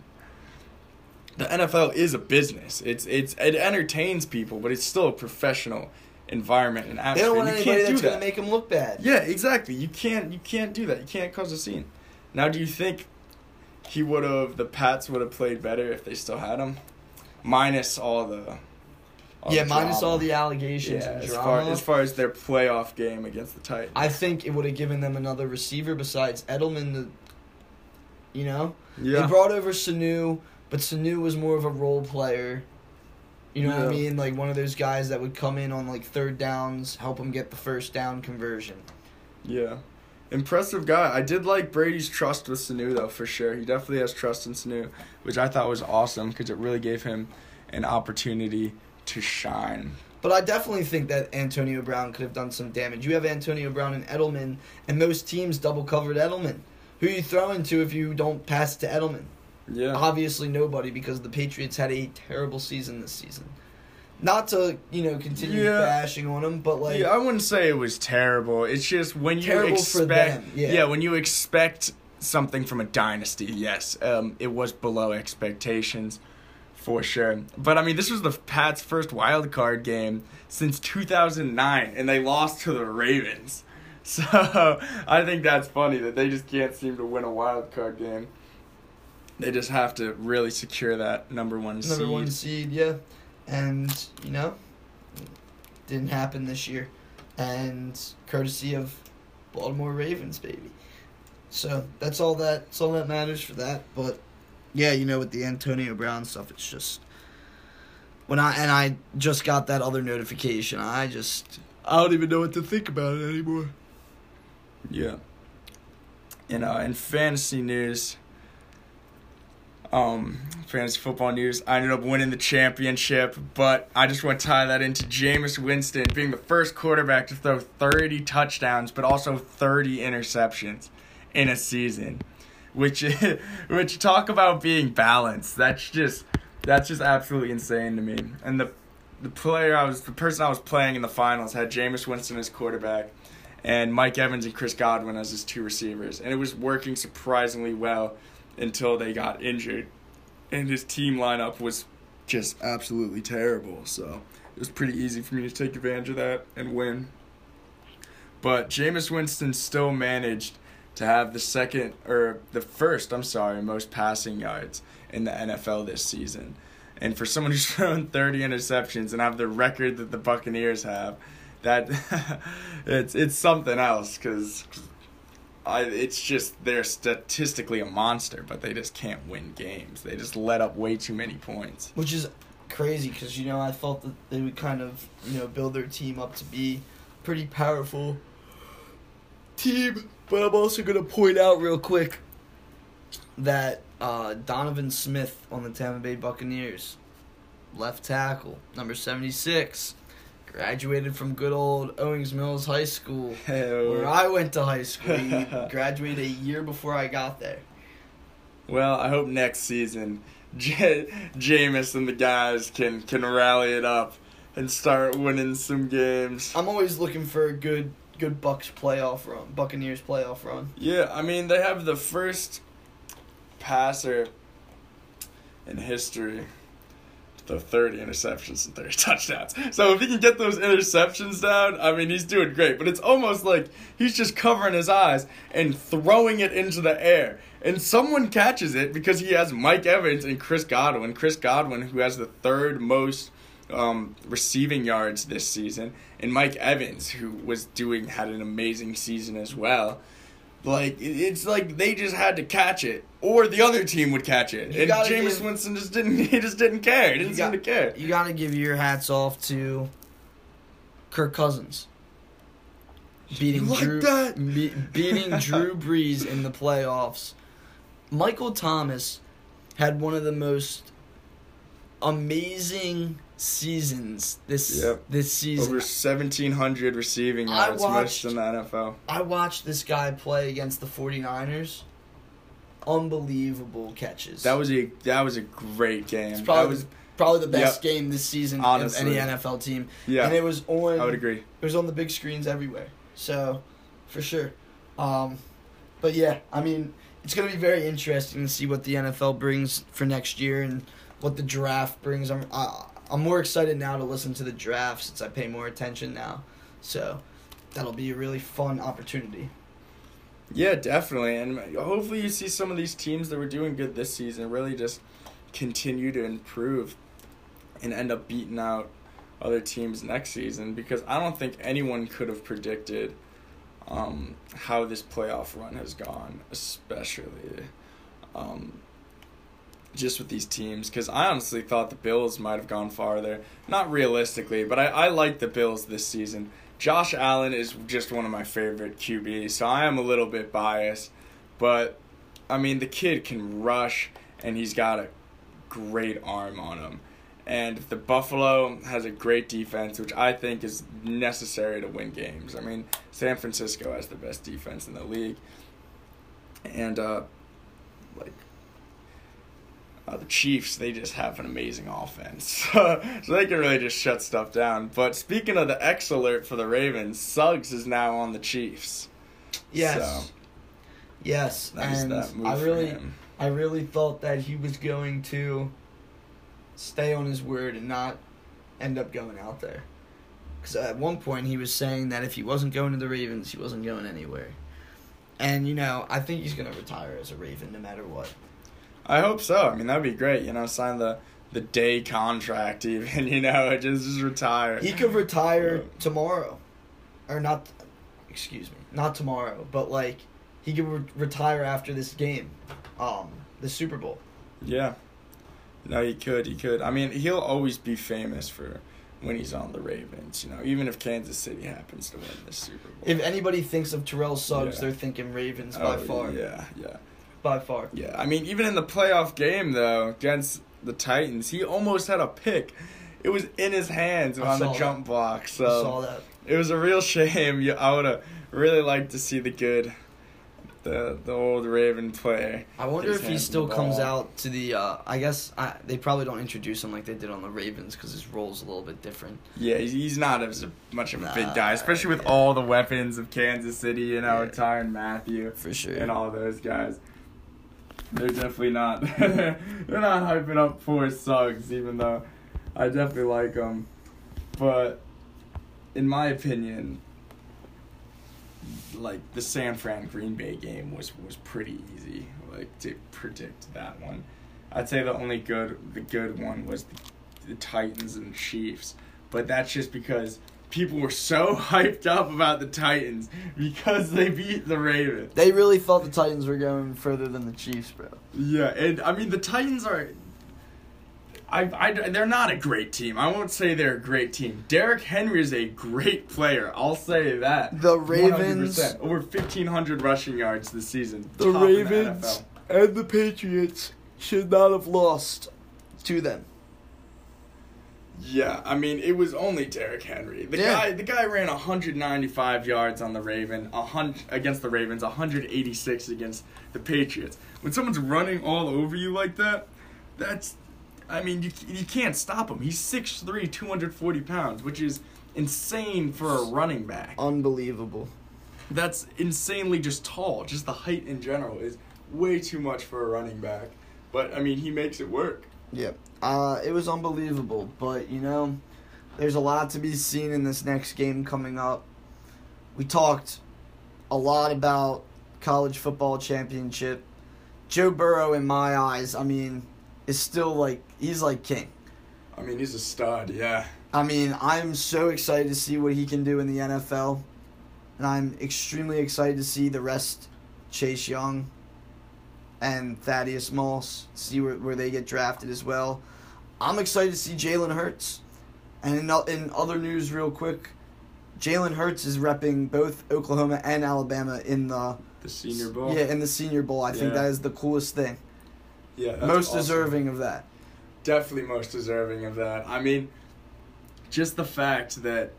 The NFL is a business. It's it's it entertains people, but it's still a professional environment and They don't want You anybody that's gonna make him look bad. Yeah, exactly. You can't you can't do that. You can't cause a scene. Now, do you think he would have the Pats would have played better if they still had him, minus all the yeah, minus drama? all the allegations yeah, and as drama. far as far as their playoff game against the Titans. I think it would have given them another receiver besides Edelman. The, you know, yeah, they brought over Sanu, but Sanu was more of a role player. You know what I mean? Like one of those guys that would come in on like third downs, help him get the first down conversion. yeah. Impressive guy. I did like Brady's trust with Sanu though, for sure. He definitely has trust in Sanu, which I thought was awesome because it really gave him an opportunity to shine. But I definitely think that Antonio Brown could have done some damage. You have Antonio Brown and Edelman, and most teams double covered Edelman. Who you throwing to if you don't pass to Edelman? Yeah. Obviously nobody because the Patriots had a terrible season this season. Not to you know continue Yeah. bashing on them, but like yeah, I wouldn't say it was terrible. It's just when you expect, them, yeah. when you expect something from a dynasty, yes, um, it was below expectations, for sure. But I mean, this was the Pats' first wild card game since 2009, and they lost to the Ravens. So I think that's funny that they just can't seem to win a wild card game. They just have to really secure that number one number seed. one seed, yeah. And you know, didn't happen this year, and courtesy of Baltimore Ravens, baby. So that's all that. That's all that matters for that. But yeah, you know, with the Antonio Brown stuff, it's just when I and I just got that other notification. I just I don't even know what to think about it anymore. Yeah. You know, in fantasy news, um, fantasy football news, I ended up winning the championship, but I just want to tie that into Jameis Winston being the first quarterback to throw 30 touchdowns, but also 30 interceptions in a season. Which, which talk about being balanced. That's just, that's just absolutely insane to me. And the, the player I was, the person I was playing in the finals had Jameis Winston as quarterback and Mike Evans and Chris Godwin as his two receivers. And it was working surprisingly well until they got injured. And his team lineup was just absolutely terrible. So it was pretty easy for me to take advantage of that and win. But Jameis Winston still managed to have the second, or the first, I'm sorry, most passing yards in the NFL this season. And for someone who's thrown 30 interceptions and have the record that the Buccaneers have, that it's it's something else because I it's just they're statistically a monster, but they just can't win games. They just let up way too many points. which is crazy because you know I felt that they would kind of you know build their team up to be pretty powerful team. But I'm also gonna point out real quick that uh, Donovan Smith on the Tampa Bay Buccaneers, left tackle, number seventy six, graduated from good old Owings Mills High School, where I went to high school. He graduated a year before I got there. Well, I hope next season, J- Jameis and the guys can can rally it up and start winning some games. I'm always looking for a good good Bucks playoff run, Buccaneers playoff run. Yeah, I mean they have the first passer in history to throw 30 interceptions and 30 touchdowns. So if he can get those interceptions down, I mean he's doing great. But it's almost like he's just covering his eyes and throwing it into the air. And someone catches it because he has Mike Evans and Chris Godwin. Chris Godwin, who has the third most um, receiving yards this season, and Mike Evans, who was doing had an amazing season as well. Like it's like they just had to catch it, or the other team would catch it, You and gotta Jameis give- Winston just didn't. He just didn't care. He didn't You seem got- to care. You got to give your hats off to Kirk Cousins. beating like Drew be- beating Drew Brees in the playoffs. Michael Thomas had one of the most amazing seasons this Yep. this season. Over 1,700 receiving I yards, watched- most in the NFL. I watched this guy play against the 49ers. Unbelievable catches. That was a that was a great game. It's probably, that was probably the best Yep. game this season Honestly. of any NFL team. yeah. And it was on I would agree. it was on the big screens everywhere. So, for sure. Um, but yeah, I mean, it's going to be very interesting to see what the NFL brings for next year and what the draft brings. I'm I, I'm more excited now to listen to the draft since I pay more attention now. So, that'll be a really fun opportunity. Yeah, definitely. And hopefully you see some of these teams that were doing good this season really just continue to improve and end up beating out other teams next season because I don't think anyone could have predicted um, how this playoff run has gone, especially um, just with these teams. Because I honestly thought the Bills might have gone farther. Not realistically, but I, I like the Bills this season. Josh Allen is just one of my favorite QBs, so I am a little bit biased. But, I mean, the kid can rush, and he's got a great arm on him. And the Buffalo has a great defense, which I think is necessary to win games. I mean, San Francisco has the best defense in the league. And, uh, like, uh, the Chiefs, they just have an amazing offense. so they can really just shut stuff down. But speaking of the X alert for the Ravens, Suggs is now on the Chiefs. Yes. So yes. and that move I really. I really thought that he was going to stay on his word and not end up going out there. Because at one point he was saying that if he wasn't going to the Ravens, he wasn't going anywhere. And, you know, I think he's going to retire as a Raven no matter what. I hope so. I mean, that'd be great. You know, sign the the day contract, even. You know, just just retire. He could retire Yeah. tomorrow. Or not, excuse me, not tomorrow, but like he could re- retire after this game, um, the Super Bowl. Yeah. No, he could. He could. I mean, he'll always be famous for when he's on the Ravens. You know, even if Kansas City happens to win the Super Bowl. If anybody thinks of Terrell Suggs, Yeah. they're thinking Ravens by Oh, far. Yeah, yeah, By far. yeah. I mean, even in the playoff game though against the Titans, he almost had a pick. It was in his hands I on the saw jump block. I So saw that. it was a real shame. You- I would have really liked to see the good, the the old Raven play. I wonder if he still comes out to the. Uh, I guess I, they probably don't introduce him like they did on the Ravens because his role's a little bit different. Yeah, he's, he's not as much of a big guy, especially with yeah. all the weapons of Kansas City. You know, Yeah. Tyrann Mathieu For sure. and all those guys. They're definitely not. they're not hyping up for Suggs, even though I definitely like him. But in my opinion, like the San Fran Green Bay game was was pretty easy, like to predict that one. I'd say the only good the good one was the, the Titans and Chiefs, but that's just because people were so hyped up about the Titans because they beat the Ravens. They really thought the Titans were going further than the Chiefs, bro. Yeah, and I mean the Titans are. I, I, they're not a great team. I won't say they're a great team. Derrick Henry is a great player. I'll say that. The Ravens- 100%. over fifteen hundred rushing yards this season. The in the Ravens and the Patriots should not have lost to them. Yeah, I mean it was only Derrick Henry. The Yeah. guy, the guy ran 195 yards on the Raven, a hundred against the Ravens, 186 against the Patriots. When someone's running all over you like that, that's, I mean you you can't stop him. He's 6'3", 240 pounds, which is insane for a running back. Unbelievable. That's insanely just tall. Just the height in general is way too much for a running back. But I mean he makes it work. Yep. Uh, it was unbelievable, but you know, there's a lot to be seen in this next game coming up. We talked a lot about college football championship. Joe Burrow, in my eyes, I mean, is still like he's like king. I mean he's a stud. Yeah. I mean, I'm so excited to see what he can do in the NFL, and I'm extremely excited to see the rest, Chase Young, and Thaddeus Moss, see where, where they get drafted as well. I'm excited to see Jalen Hurts, and in, in other news, real quick, Jalen Hurts is repping both Oklahoma and Alabama in the The Senior Bowl. yeah in the Senior Bowl. I think that is the coolest thing. yeah. that's Most awesome. deserving of that. definitely most deserving of that. I mean, just the fact that,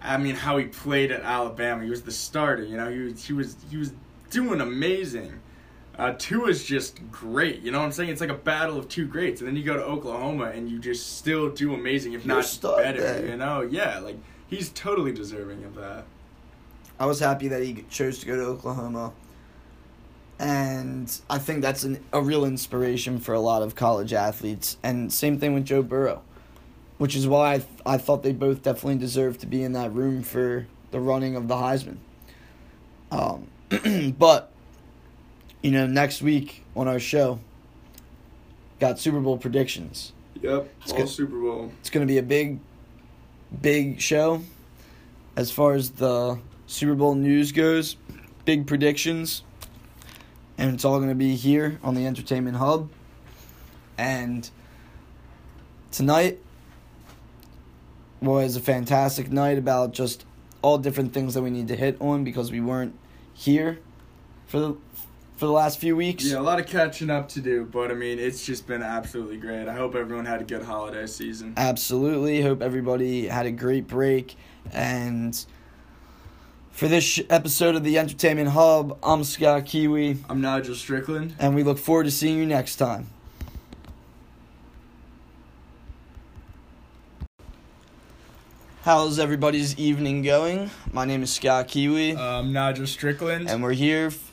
I mean, how he played at Alabama. He was the starter. You know, he was he was he was doing amazing. Uh, two is just great. You know what I'm saying? It's like a battle of two greats. And then you go to Oklahoma and you just still do amazing, if You're not better. there. You know? Yeah, like he's totally deserving of that. I was happy that he chose to go to Oklahoma. And I think that's an, a real inspiration for a lot of college athletes. And same thing with Joe Burrow, which is why I, I thought they both definitely deserved to be in that room for the running of the Heisman. Um, but, you know, next week on our show, got Super Bowl predictions. Yep. It's all good. Super Bowl. It's going to be a big, big show as far as the Super Bowl news goes. Big predictions. And it's all going to be here on the Entertainment Hub. And tonight was a fantastic night about just all different things that we need to hit on because we weren't here for the for the last few weeks. Yeah, a lot of catching up to do, but I mean, it's just been absolutely great. I hope everyone had a good holiday season. Absolutely. Hope everybody had a great break. And for this sh- episode of the Entertainment Hub, I'm Scott Kiwi, I'm Nigel Strickland. and we look forward to seeing you next time. How's everybody's evening going? My name is Scott Kiwi, Um, Nigel Strickland. and we're here f-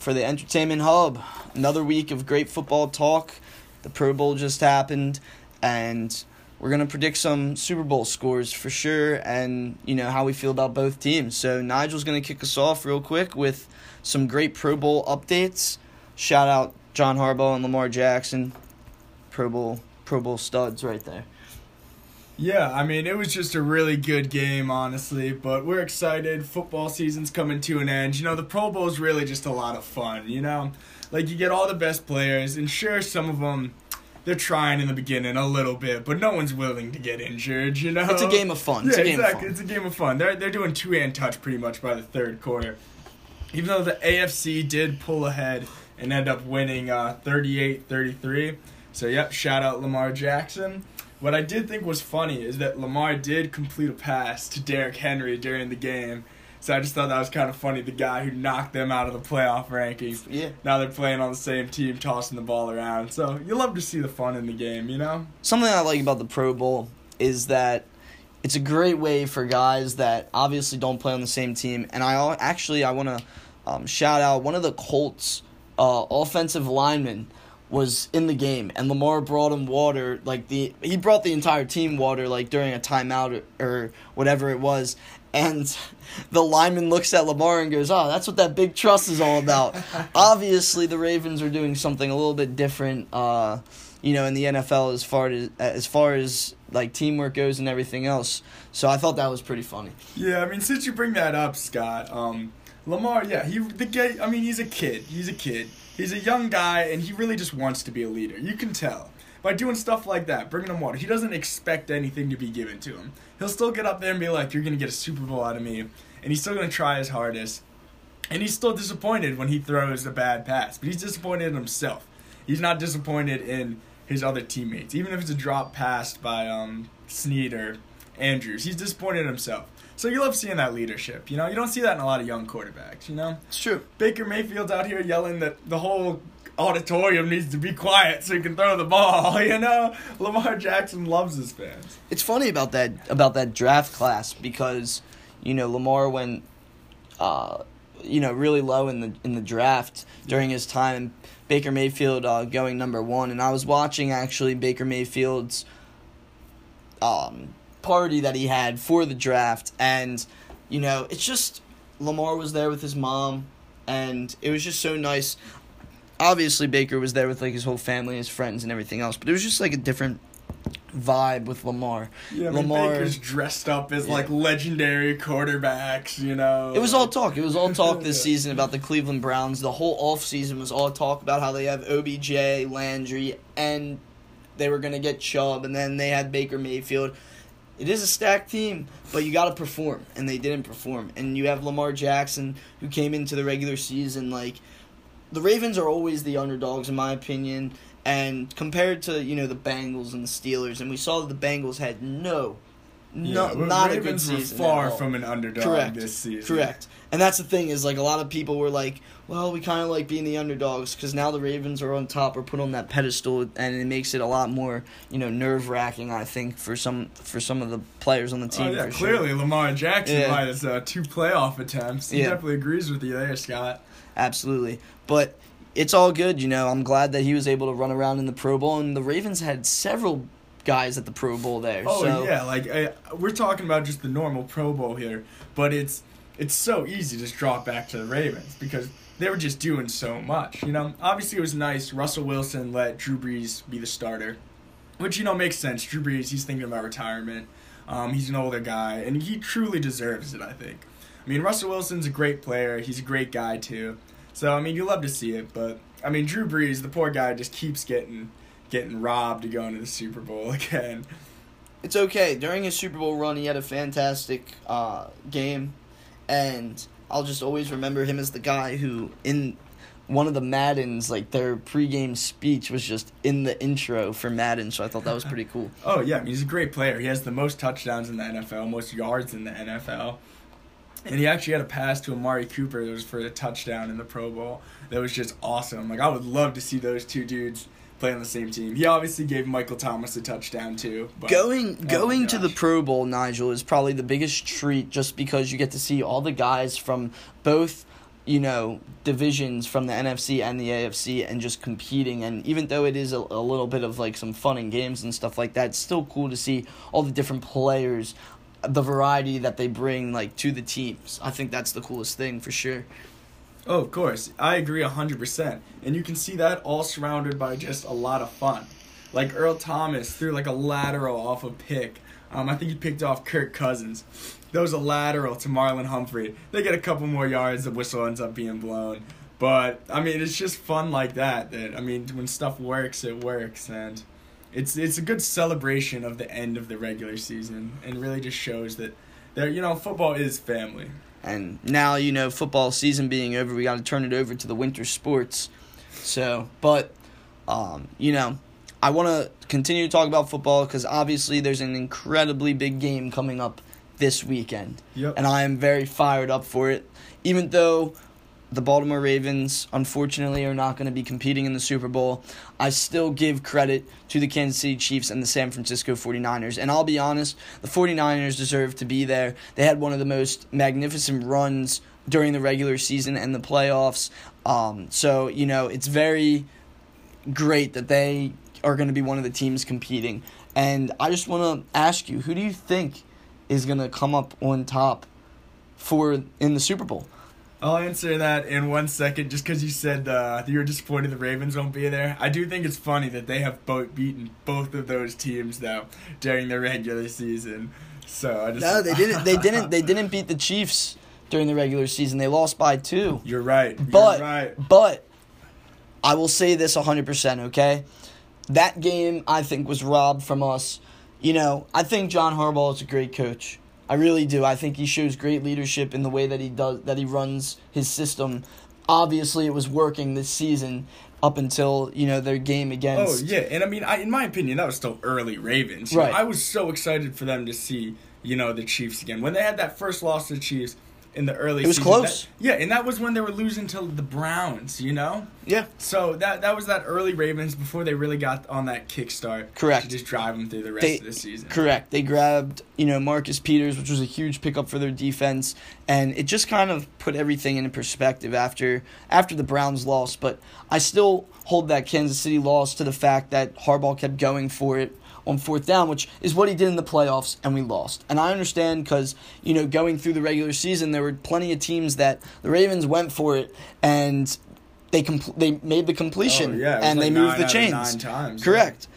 for the Entertainment Hub. Another week of great football talk. The Pro Bowl just happened, and we're gonna predict some Super Bowl scores for sure, and you know how we feel about both teams. So Nigel's gonna kick us off real quick with some great Pro Bowl updates. Shout out John Harbaugh and Lamar Jackson, Pro Bowl Pro Bowl studs right there. Yeah, I mean, it was just a really good game, honestly, but we're excited. Football season's coming to an end. You know, the Pro Bowl is really just a lot of fun, you know? Like, you get all the best players, and sure, some of them, they're trying in the beginning a little bit, but no one's willing to get injured, you know? It's a game of fun. It's yeah, a game exactly. of fun. It's a game of fun. They're, they're doing two hand touch pretty much by the third quarter. Even though the AFC did pull ahead and end up winning uh, 38 33. So, yep, shout out Lamar Jackson. What I did think was funny is that Lamar did complete a pass to Derrick Henry during the game. So I just thought that was kind of funny. The guy who knocked them out of the playoff rankings. Yeah. Now they're playing on the same team, tossing the ball around. So you love to see the fun in the game, you know? something I like about the Pro Bowl is that it's a great way for guys that obviously don't play on the same team. And I actually I want to um, shout out one of the Colts uh, offensive linemen was in the game, and Lamar brought him water. Like the he brought the entire team water, like during a timeout or, or whatever it was. And the lineman looks at Lamar and goes, "Oh, that's what that big trust is all about." Obviously, the Ravens are doing something a little bit different. Uh, you know, in the NFL as far as as far as like teamwork goes and everything else. So I thought that was pretty funny. Yeah, I mean, since you bring that up, Scott, um, Lamar, yeah, he the guy. I mean, he's a kid. He's a kid. He's a young guy, and he really just wants to be a leader. You can tell by doing stuff like that, bringing him water. He doesn't expect anything to be given to him. He'll still get up there and be like, "You're gonna get a Super Bowl out of me," and he's still gonna try his hardest. And he's still disappointed when he throws a bad pass, but he's disappointed in himself. He's not disappointed in his other teammates, even if it's a drop pass by um, Snead or Andrews. He's disappointed in himself. So you love seeing that leadership. You know, you don't see that in a lot of young quarterbacks. You know, It's true. Baker Mayfield's out here yelling that the whole auditorium needs to be quiet so he can throw the ball. You know, Lamar Jackson loves his fans. It's funny about that about that draft class because you know Lamar went uh, you know really low in the in the draft during his time and Baker Mayfield uh, going number 1 and I was watching actually Baker Mayfield's um, party that he had for the draft and you know it's just Lamar was there with his mom and it was just so nice obviously Baker was there with like his whole family his friends and everything else but it was just like a different vibe with Lamar Yeah, I mean, Lamar- Baker's dressed up as Yeah. like legendary quarterbacks. You know, It was all talk. It was all talk this season about the Cleveland Browns. The whole off season was all talk about how they have OBJ, Landry, and they were gonna get Chubb, and then they had Baker Mayfield. It is a stacked team, but you got to perform, and they didn't perform. And you have Lamar Jackson, who came into the regular season like the Ravens are always the underdogs in my opinion, and compared to you know the Bengals and the Steelers, and we saw that the Bengals had no, no, Yeah, not Ravens a good season. Were far from an underdog Correct. this season. Correct. And that's the thing is like a lot of people were like, well, we kind of like being the underdogs because now the Ravens are on top or put on that pedestal, and it makes it a lot more you know nerve wracking. I think for some for some of the players on the team. Oh yeah, for sure. clearly Lamar Jackson Yeah. minus uh, two playoff attempts. He Yeah. definitely agrees with you there, Scott. Absolutely. But it's all good, you know. I'm glad that he was able to run around in the Pro Bowl, and the Ravens had several guys at the Pro Bowl there. Oh so yeah, like uh, we're talking about just the normal Pro Bowl here, but it's it's so easy to just drop back to the Ravens because they were just doing so much. You know, obviously it was nice. Russell Wilson let Drew Brees be the starter, which you know makes sense. Drew Brees, he's thinking about retirement. Um, he's an older guy, and he truly deserves it. I think. I mean, Russell Wilson's a great player. He's a great guy too. So I mean, you love to see it, but I mean, Drew Brees, the poor guy, just keeps getting getting robbed to go into the Super Bowl again. it's okay. During his Super Bowl run, he had a fantastic uh, game, and I'll just always remember him as the guy who in one of the Maddens, like their pregame speech was just in the intro for Madden, so I thought that was pretty cool. Oh yeah, I mean, he's a great player. He has the most touchdowns in the NFL, most yards in the NFL. And he actually had a pass to Amari Cooper that was for a touchdown in the Pro Bowl. That was just awesome. Like I would love to see those two dudes play on the same team. He obviously gave Michael Thomas a touchdown too. But, Going oh going to the. Pro Bowl, Nigel, is probably the biggest treat just because you get to see all the guys from both, you know, divisions from the NFC and the AFC and just competing. And even though it is a, a little bit of like some fun and games and stuff like that, it's still cool to see all the different players, the variety that they bring like to the teams. I think that's the coolest thing for sure. Oh, of course. I agree 100%. And you can see that all surrounded by just a lot of fun. Like Earl Thomas threw like a lateral off a pick. Um, I think he picked off Kirk Cousins. That was a lateral to Marlon Humphrey. They get a couple more yards, the whistle ends up being blown. But I mean, it's just fun like that. That I mean, when stuff works, it works, and it's it's a good celebration of the end of the regular season, and really just shows that there, you know, football is family. And now, you know, football season being over, we got to turn it over to the winter sports. So, but, um, you know, I want to continue to talk about football because obviously there's an incredibly big game coming up this weekend. Yep. And I am very fired up for it. Even though the Baltimore Ravens, unfortunately, are not going to be competing in the Super Bowl, I still give credit to the Kansas City Chiefs and the San Francisco 49ers. And I'll be honest, the 49ers deserve to be there. They had one of the most magnificent runs during the regular season and the playoffs. Um, so, you know, it's very great that they are going to be one of the teams competing. And I just want to ask you, who do you think is going to come up on top for in the Super Bowl? I'll answer that in one second, just because you said uh, you were disappointed the Ravens won't be there. I do think it's funny that they have both beaten both of those teams though during the regular season. So I just No, they didn't. They didn't. They didn't beat the Chiefs during the regular season. They lost by two. You're right. You're But right. but I will say this 100%, okay? That game I think was robbed from us. You know, I think John Harbaugh is a great coach. I really do. I think he shows great leadership in the way that he does that he runs his system. Obviously, it was working this season up until, you know, their game against. Oh yeah, and I mean, I, in my opinion, that was still early Ravens. You know, Right. I was so excited for them to see, you know, the Chiefs again when they had that first loss to the Chiefs in the early. It was season, close. that- yeah, and that was when they were losing to the Browns. You know. Yeah. So that that was that early Ravens before they really got on that kickstart. Correct. To just drive them through the rest They- of the season. Correct. They grabbed, you know, Marcus Peters, which was a huge pickup for their defense, and it just kind of put everything into perspective after after the Browns lost. But I still hold that Kansas City loss to the fact that Harbaugh kept going for it on fourth down, which is what he did in the playoffs, and we lost. And I understand because you know going through the regular season, there were plenty of teams that the Ravens went for it and. They compl- they made the completion Oh, yeah, and like they moved the chains. times, yeah. Correct.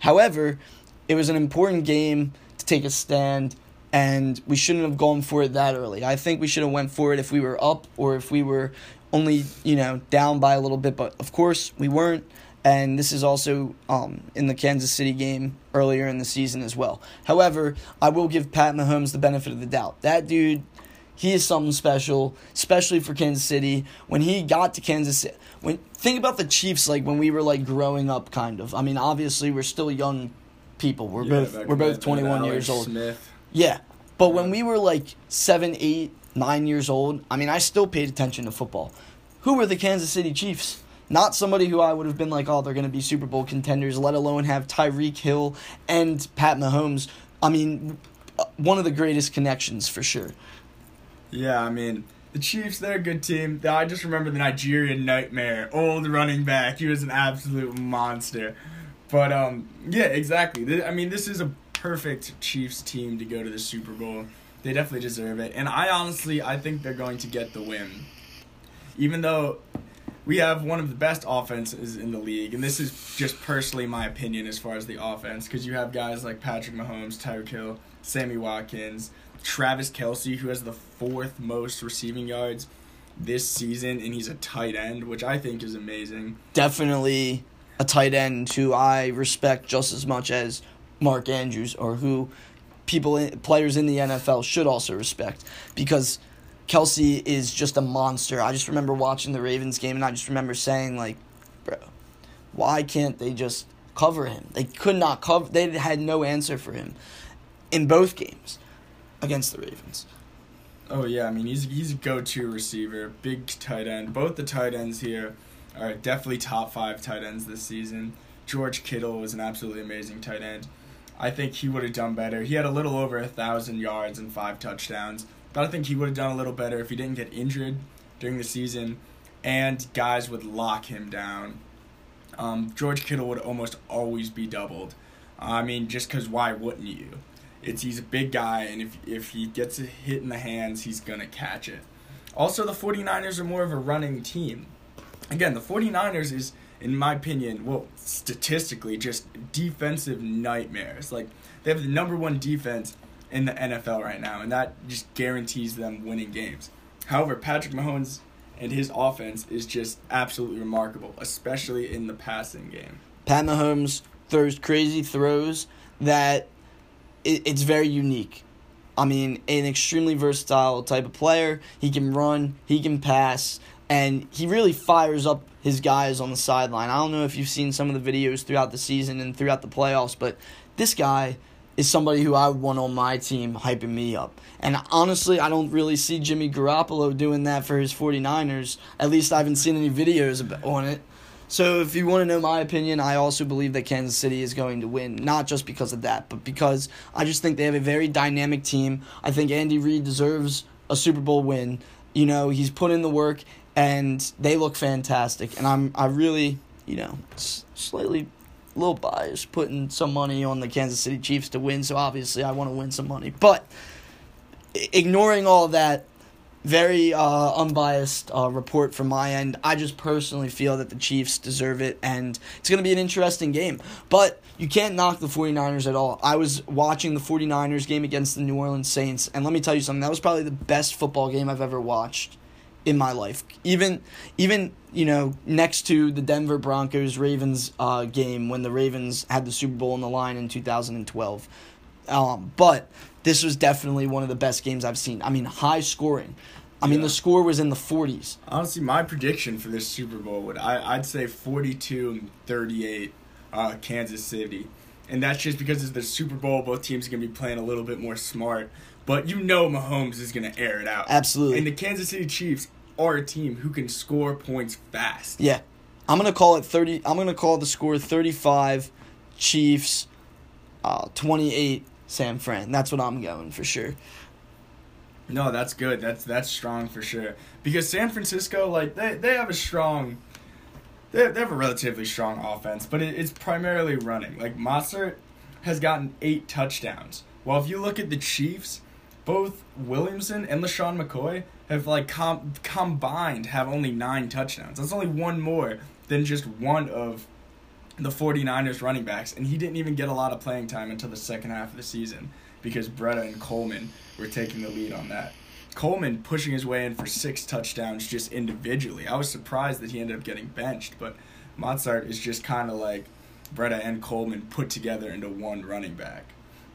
However, it was an important game to take a stand and we shouldn't have gone for it that early. I think we should have went for it if we were up or if we were only, you know, down by a little bit, but of course we weren't and this is also um, in the Kansas City game earlier in the season as well. However, I will give Pat Mahomes the benefit of the doubt. That dude, he is something special, especially for Kansas City. When he got to Kansas City, when think about the Chiefs, like when we were like growing up, kind of. I mean, obviously we're still young people. We're Yeah, both we're both twenty one years old. Smith. Yeah. But when we were like seven, eight, nine years old, I mean, I still paid attention to football. Who were the Kansas City Chiefs? Not somebody who I would have been like, oh, they're going to be Super Bowl contenders, let alone have Tyreek Hill and Pat Mahomes. I mean, one of the greatest connections for sure. Yeah, I mean, the Chiefs, they're a good team. I just remember the Nigerian Nightmare, old running back. He was an absolute monster. But, um, yeah, exactly. I mean, this is a perfect Chiefs team to go to the Super Bowl. They definitely deserve it. And I honestly, I think they're going to get the win. Even though we have one of the best offenses in the league, and this is just personally my opinion as far as the offense, because you have guys like Patrick Mahomes, Tyreek Hill, Sammy Watkins, Travis Kelce, who has the fourth most receiving yards this season, and he's a tight end, which I think is amazing. Definitely a tight end who I respect just as much as Mark Andrews or who people, players in the NFL should also respect because Kelce is just a monster. I just remember watching the Ravens game and I just remember saying like, bro, why can't they just cover him? They could not cover. They had no answer for him in both games against the Ravens. Oh yeah, I mean he's he's a go-to receiver, big tight end. Both the tight ends here are definitely top five tight ends this season. George Kittle was an absolutely amazing tight end. I think he would have done better. He had a little over a thousand yards and five touchdowns, but I think he would have done a little better if he didn't get injured during the season, and guys would lock him down. Um, George Kittle would almost always be doubled. I mean, just because why wouldn't you? It's he's a big guy, and if if he gets a hit in the hands, he's gonna catch it. Also, the 49ers are more of a running team. Again, the 49ers is, in my opinion, well, statistically, just defensive nightmares. Like they have the number one defense in the NFL right now, and that just guarantees them winning games. However, Patrick Mahomes and his offense is just absolutely remarkable, especially in the passing game. Pat Mahomes throws crazy throws that it, it's very unique. I mean, an extremely versatile type of player. He can run, he can pass, and he really fires up his guys on the sideline. I don't know if you've seen some of the videos throughout the season and throughout the playoffs, but this guy is somebody who I would want on my team hyping me up. And honestly, I don't really see Jimmy Garoppolo doing that for his 49ers. At least I haven't seen any videos on it. So if you want to know my opinion, I also believe that Kansas City is going to win, not just because of that, but because I just think they have a very dynamic team. I think Andy Reid deserves a Super Bowl win. You know, he's put in the work and they look fantastic. And I'm I really, you know, slightly little biased putting some money on the Kansas City Chiefs to win, so obviously I want to win some money. But ignoring all that, very uh, unbiased uh, report from my end. I just personally feel that the Chiefs deserve it, and it's going to be an interesting game. But you can't knock the 49ers at all. I was watching the 49ers game against the New Orleans Saints, and let me tell you something. That was probably the best football game I've ever watched in my life. Even, even you know, next to the Denver Broncos Ravens uh, game when the Ravens had the Super Bowl on the line in 2012. Um, but this was definitely one of the best games I've seen. I mean, high scoring. I mean, the score was in the 40s. Honestly, my prediction for this Super Bowl would I, I'd say 42 and 38 uh, Kansas City. And that's just because it's the Super Bowl. Both teams are going to be playing a little bit more smart. But you know Mahomes is going to air it out. Absolutely. And the Kansas City Chiefs are a team who can score points fast. Yeah. I'm going to call it 30 I'm going to call the score 35 Chiefs uh, 28 San Fran. That's what I'm going for sure. No, that's good. That's that's strong for sure. Because San Francisco, like they, they have a strong, they, they have a relatively strong offense, but it, it's primarily running. Like Mostert has gotten eight touchdowns. Well, if you look at the Chiefs, both Williamson and LeSean McCoy have like com- combined have only nine touchdowns. That's only one more than just one of the 49ers running backs, and he didn't even get a lot of playing time until the second half of the season because Breida and Coleman were taking the lead on that. Coleman pushing his way in for six touchdowns just individually. I was surprised that he ended up getting benched, but Mostert is just kind of like Breida and Coleman put together into one running back.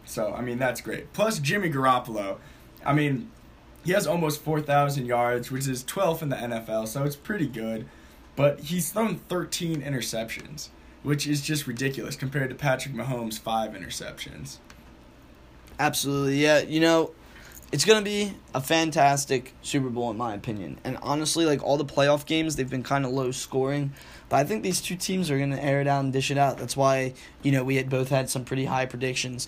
So I mean that's great. Plus Jimmy Garoppolo, I mean he has almost 4,000 yards, which is 12th in the NFL, so it's pretty good. But he's thrown 13 interceptions, which is just ridiculous compared to Patrick Mahomes' five interceptions. Absolutely, yeah. You know, it's gonna be a fantastic Super Bowl in my opinion. And honestly, like all the playoff games, they've been kind of low scoring. But I think these two teams are gonna air it out and dish it out. That's why you know we had both had some pretty high predictions.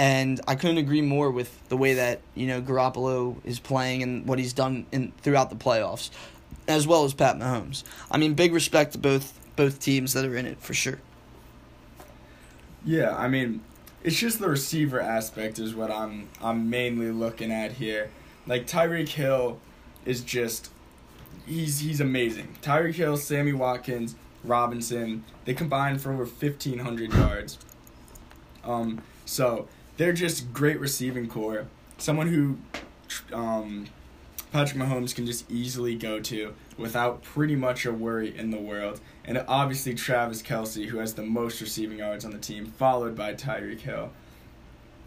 And I couldn't agree more with the way that you know Garoppolo is playing and what he's done in throughout the playoffs, as well as Pat Mahomes. I mean, big respect to both both teams that are in it for sure. Yeah, I mean, it's just the receiver aspect is what I'm I'm mainly looking at here. Like Tyreek Hill is just he's he's amazing. Tyreek Hill, Sammy Watkins, Robinson, they combined for over fifteen hundred yards. Um, so they're just great receiving corps. Someone who um, Patrick Mahomes can just easily go to without pretty much a worry in the world. And obviously Travis Kelce, who has the most receiving yards on the team, followed by Tyreek Hill.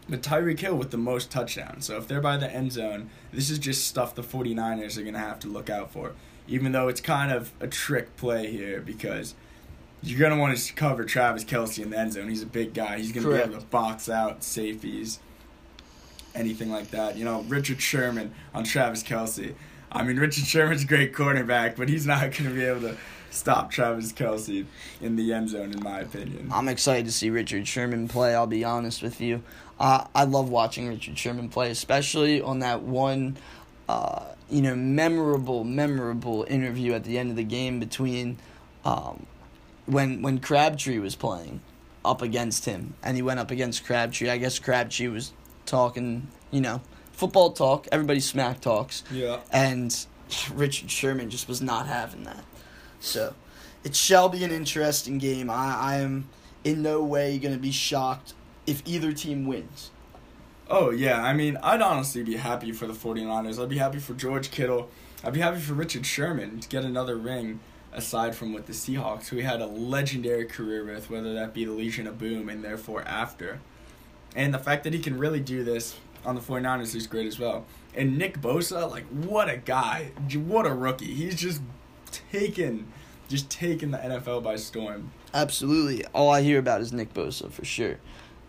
But Tyreek Hill with the most touchdowns. So if they're by the end zone, this is just stuff the 49ers are going to have to look out for. Even though it's kind of a trick play here because you're going to want to cover Travis Kelce in the end zone. He's a big guy. He's going to be able to box out safeties, anything like that. You know, Richard Sherman on Travis Kelce. I mean, Richard Sherman's a great cornerback, but he's not going to be able to stop Travis Kelce in the end zone, in my opinion. I'm excited to see Richard Sherman play. I'll be honest with you. Uh, I love watching Richard Sherman play, especially on that one, uh, you know, memorable, memorable interview at the end of the game between um, when when Crabtree was playing up against him, and he went up against Crabtree. I guess Crabtree was talking, you know, football talk. Everybody smack talks. Yeah. And Richard Sherman just was not having that. So it shall be an interesting game. I, I am in no way going to be shocked if either team wins. Oh, yeah. I mean, I'd honestly be happy for the 49ers. I'd be happy for George Kittle. I'd be happy for Richard Sherman to get another ring aside from with the Seahawks, who he had a legendary career with, whether that be the Legion of Boom and therefore after. And the fact that he can really do this on the 49ers is great as well. And Nick Bosa, like, what a guy. What a rookie. He's just taken, just taken the NFL by storm. Absolutely. All I hear about is Nick Bosa for sure.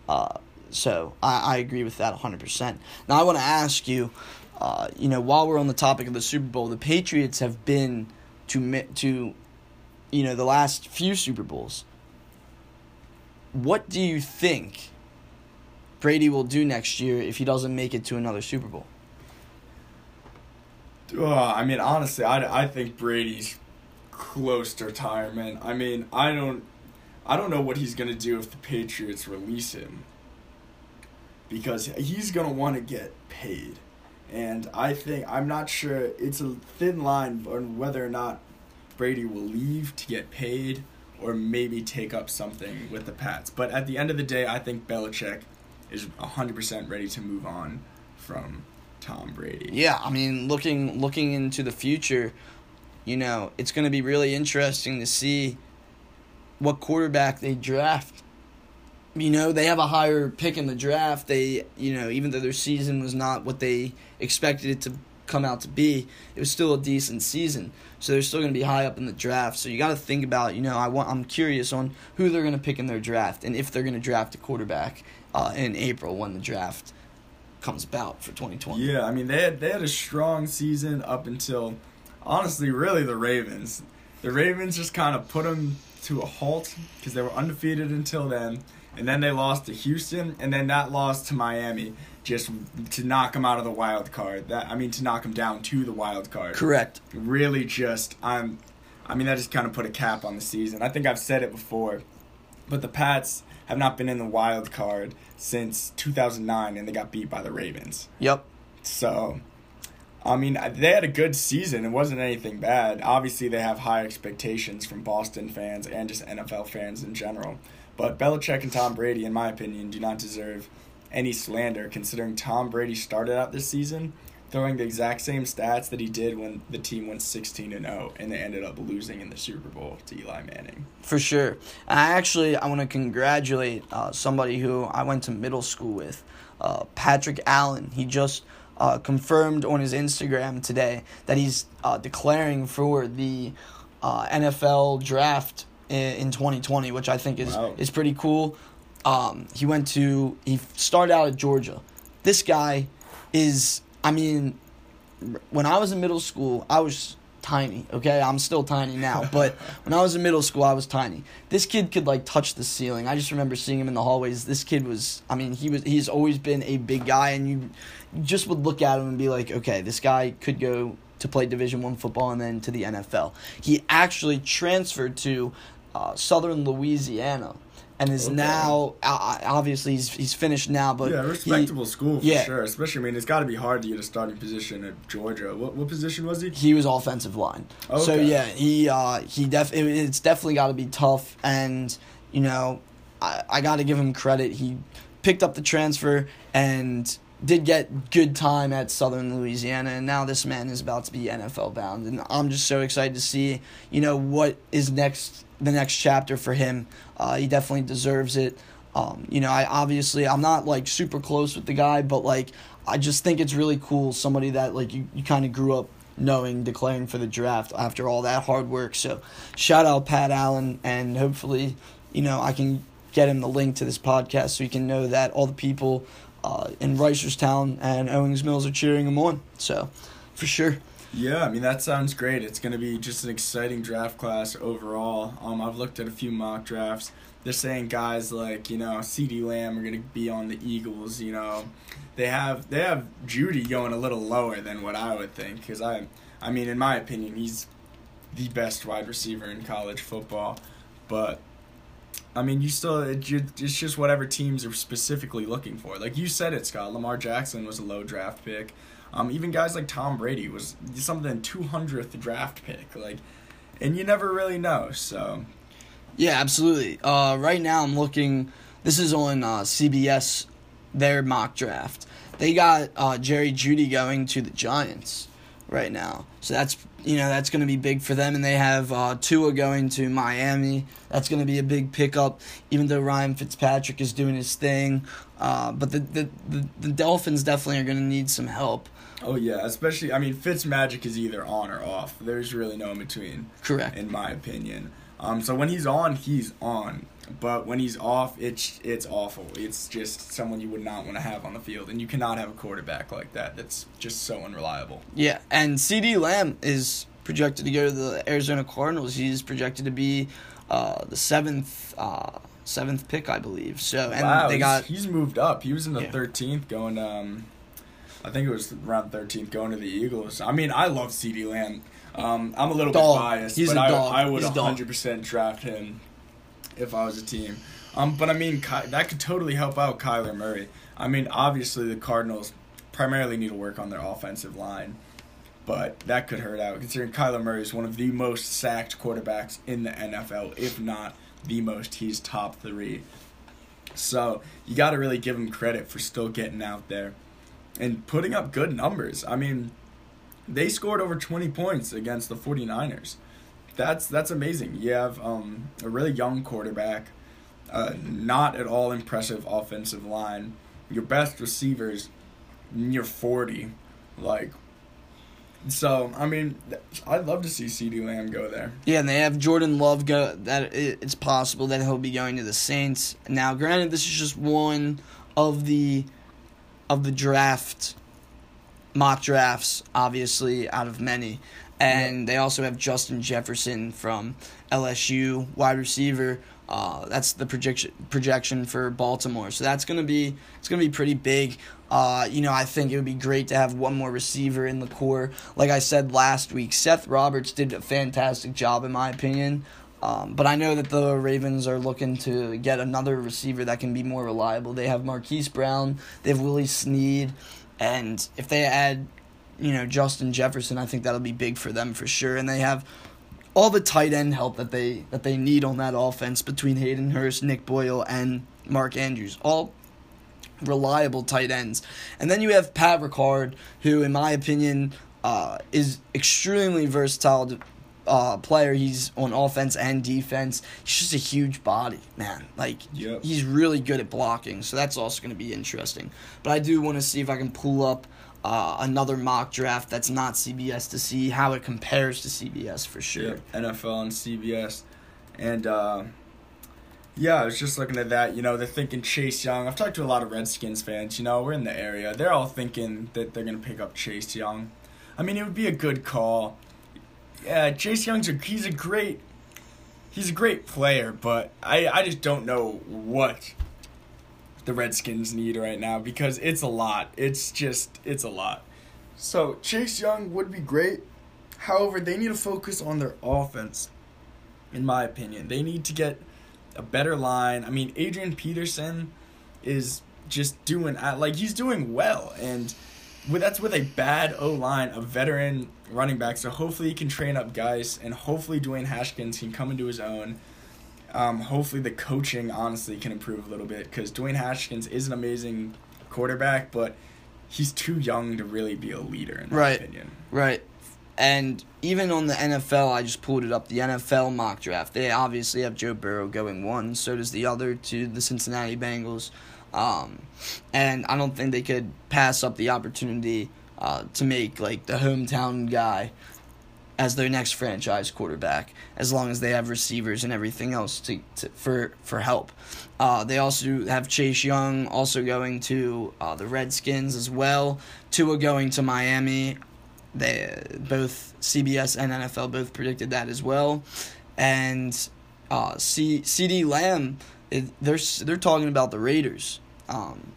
Uh, so I, I agree with that 100%. Now I want to ask you, uh, you know, while we're on the topic of the Super Bowl, the Patriots have been to to, you know, the last few Super Bowls. What do you think Brady will do next year if he doesn't make it to another Super Bowl? Uh, I mean, honestly, I, I think Brady's close to retirement. I mean, I don't I don't know what he's gonna do if the Patriots release him because he's gonna want to get paid, and I think I'm not sure. It's a thin line on whether or not Brady will leave to get paid or maybe take up something with the Pats. But at the end of the day, I think Belichick is 100% ready to move on from Tom Brady. Yeah, I mean, looking looking into the future, you know, it's going to be really interesting to see what quarterback they draft. You know, they have a higher pick in the draft. They, you know, even though their season was not what they expected it to come out to be, it was still a decent season. So they're still going to be high up in the draft. So you got to think about, you know, I want I'm curious on who they're going to pick in their draft and if they're going to draft a quarterback uh, in April when the draft comes about for 2020. Yeah, I mean they had they had a strong season up until honestly really the Ravens. The Ravens just kind of put them to a halt because they were undefeated until then, and then they lost to Houston, and then that loss to Miami just to knock them out of the wild card. That I mean to knock them down to the wild card. Correct. Really, just I'm. I mean that just kind of put a cap on the season. I think I've said it before, but the Pats have not been in the wild card since 2009, and they got beat by the Ravens. Yep. So, I mean, they had a good season. It wasn't anything bad. Obviously, they have high expectations from Boston fans and just NFL fans in general. But Belichick and Tom Brady, in my opinion, do not deserve any slander considering Tom Brady started out this season throwing the exact same stats that he did when the team went 16 and 0 and they ended up losing in the Super Bowl to Eli Manning. For sure. I actually I want to congratulate uh, somebody who I went to middle school with, uh, Patrick Allen. He just uh, confirmed on his Instagram today that he's uh, declaring for the uh, NFL draft in, in 2020, which I think is Wow. is pretty cool. Um, he went to he started out at Georgia. This guy is I mean when I was in middle school, I was tiny, okay? I'm still tiny now, but when I was in middle school, I was tiny. This kid could like touch the ceiling. I just remember seeing him in the hallways. This kid was I mean, he was he's always been a big guy and you you just would look at him and be like, "Okay, this guy could go to play Division 1 football and then to the NFL." He actually transferred to uh, Southern Louisiana and is Okay. now uh, obviously he's he's finished now, but yeah, he- respectable school for yeah. sure. Especially, I mean, it's got to be hard to get a starting position at Georgia. What what position was he? he was offensive line. So yeah, he uh, he def it, it's definitely got to be tough, and you know, I I got to give him credit. He picked up the transfer and did get good time at Southern Louisiana, and now this man is about to be NFL bound, and I'm just so excited to see you know what is next the next chapter for him. Uh, he definitely deserves it. Um, you know, I obviously I'm not like super close with the guy, but like I just think it's really cool somebody that like you, you kind of grew up knowing declaring for the draft after all that hard work. So shout out Pat Allen and hopefully, you know, I can get him the link to this podcast so he can know that all the people uh, in Reisterstown and Owings Mills are cheering him on. So for sure. Yeah, I mean that sounds great. It's going to be just an exciting draft class overall. Um, I've looked at a few mock drafts. They're saying guys like you know CeeDee Lamb are going to be on the Eagles. You know, they have they have Jeudy going a little lower than what I would think because I, I mean in my opinion he's the best wide receiver in college football, but. I mean, you still, it's just whatever teams are specifically looking for. Like you said it, Scott. Lamar Jackson was a low draft pick. Um, even guys like Tom Brady was something two hundredth draft pick, like, and you never really know. So Yeah, absolutely. Uh, right now, I'm looking. This is on uh, CBS, their mock draft. They got uh, Jerry Jeudy going to the Giants right now, so that's you know that's going to be big for them. And they have uh, Tua going to Miami. That's going to be a big pickup, even though Ryan Fitzpatrick is doing his thing. Uh, but the the the Dolphins definitely are going to need some help. Oh yeah, especially I mean Fitz magic is either on or off. There's really no in between, Correct. in my opinion. Um, so when he's on, he's on. But when he's off, it's it's awful. It's just someone you would not want to have on the field, and you cannot have a quarterback like that. That's just so unreliable. Yeah, and CeeDee Lamb is projected to go to the Arizona Cardinals. He's projected to be uh, the seventh uh, seventh pick, I believe. So and wow, they he's- got he's, moved up. He was in the Yeah. thirteenth, going. Um, I think it was around thirteenth, going to the Eagles. I mean, I love CeeDee Lamb. Um, I'm a little Dog. bit biased, He's but I. I would He's 100 percent draft him if I was a team. Um, but I mean, Ky- that could totally help out Kyler Murray. I mean, obviously the Cardinals primarily need to work on their offensive line, but that could hurt out considering Kyler Murray is one of the most sacked quarterbacks in the NFL, if not the most. He's top three. So you got to really give him credit for still getting out there and putting up good numbers. I mean, they scored over 20 points against the 49ers. That's that's amazing. You have um, a really young quarterback, uh, not at all impressive offensive line. Your best receivers near 40, like. So I mean, I'd love to see CeeDee Lamb go there. yeah, and they have Jordan Love go. That it's possible that he'll be going to the Saints. Now, granted, this is just one of the of the draft mock drafts, obviously out of many. And they also have Justin Jefferson from LSU, wide receiver. Uh, that's the projection projection for Baltimore. So that's gonna be it's gonna be pretty big. Uh, you know, I think it would be great to have one more receiver in the corps. Like I said last week, Seth Roberts did a fantastic job in my opinion. Um, but I know that the Ravens are looking to get another receiver that can be more reliable. They have Marquise Brown, they have Willie Snead, and if they add, you know, Justin Jefferson, I think that'll be big for them for sure. And they have all the tight end help that they that they need on that offense between Hayden Hurst, Nick Boyle, and Mark Andrews. All reliable tight ends. And then you have Pat Ricard, who, in my opinion, uh, is extremely versatile uh, player. He's on offense and defense. He's just a huge body, man. Like Yep. he's really good at blocking, so that's also going to be interesting. But I do want to see if I can pull up uh, another mock draft that's not CBS to see how it compares to CBS for sure. Yep, NFL and CBS. And uh, yeah, I was just looking at that. You know, they're thinking Chase Young. I've talked to a lot of Redskins fans. You know, we're in the area. They're all thinking that they're going to pick up Chase Young. I mean, it would be a good call. Yeah, Chase Young's a, he's a great he's a great player, but I I just don't know what the Redskins need right now because it's a lot. It's just it's a lot. So Chase Young would be great. However, they need to focus on their offense. In my opinion, they need to get a better line. I mean, Adrian Peterson is just doing uh, like he's doing well, and that's with a bad O line, a veteran running back. So hopefully he can train up guys, and hopefully Dwayne Haskins can come into his own. Um, hopefully the coaching honestly can improve a little bit because Dwayne Haskins is an amazing quarterback, but he's too young to really be a leader in my Right. opinion. Right. And even on the NFL, I just pulled it up. The NFL mock draft. They obviously have Joe Burrow going one. So does the other to the Cincinnati Bengals. Um, and I don't think they could pass up the opportunity uh, to make like the hometown guy as their next franchise quarterback, as long as they have receivers and everything else to, to for for help. Uh, they also have Chase Young also going to uh, the Redskins as well. Tua going to Miami. They both CBS and NFL both predicted that as well, and uh, C CeeDee Lamb. It, they're they're talking about the Raiders um,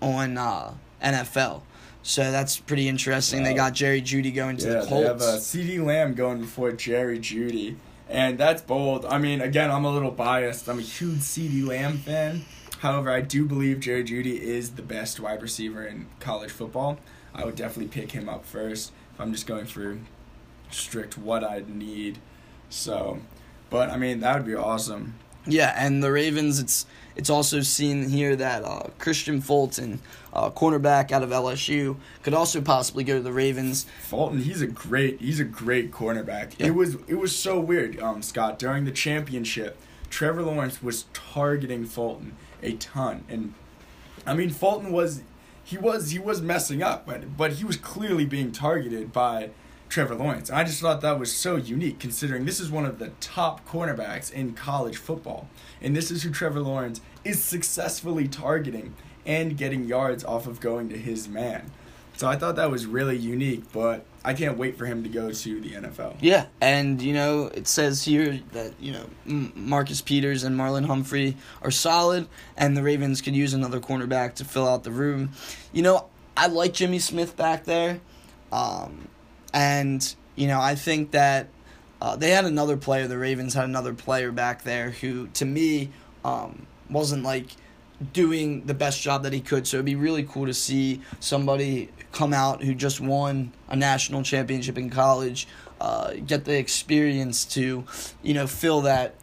on uh, NFL. So that's pretty interesting. They got Jerry Jeudy going to Yeah, the they have Colts. uh, CeeDee Lamb going before Jerry Jeudy, and that's bold. I mean, again, I'm a little biased. I'm a huge CeeDee Lamb fan. However, I do believe Jerry Jeudy is the best wide receiver in college football. I would definitely pick him up first if I'm just going through strict what I'd need. So, but I mean, that would be awesome. Yeah, and the Ravens. It's it's also seen here that uh, Kristian Fulton, uh, cornerback out of LSU, could also possibly go to the Ravens. Fulton, he's a great he's a great cornerback. Yeah. It was it was so weird, um, Scott. During the championship, Trevor Lawrence was targeting Fulton a ton, and I mean Fulton was he was he was messing up, but but he was clearly being targeted by Trevor Lawrence. I just thought that was so unique, considering this is one of the top cornerbacks in college football, and this is who Trevor Lawrence is successfully targeting and getting yards off of going to his man. So I thought that was really unique, but I can't wait for him to go to the NFL. Yeah, and you know it says here that you know Marcus Peters and Marlon Humphrey are solid, and the Ravens could use another cornerback to fill out the room. You know, I like Jimmy Smith back there, um, and you know I think that uh, they had another player. The Ravens had another player back there who, to me, um, wasn't like doing the best job that he could. So it'd be really cool to see somebody come out who just won a national championship in college, uh, get the experience to, you know, fill that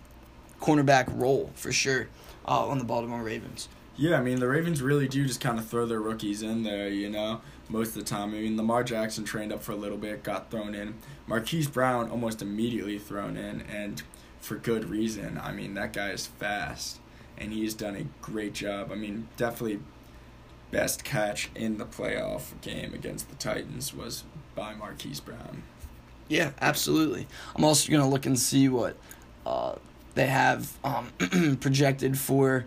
cornerback role for sure uh, on the Baltimore Ravens. Yeah, I mean the Ravens really do just kind of throw their rookies in there, you know, most of the time. I mean Lamar Jackson trained up for a little bit, got thrown in. Marquise Brown almost immediately thrown in, and for good reason. I mean that guy is fast, and he's done a great job. I mean definitely best catch in the playoff game against the Titans was by Marquise Brown. Yeah, absolutely. I'm also gonna look and see what uh, they have um, projected for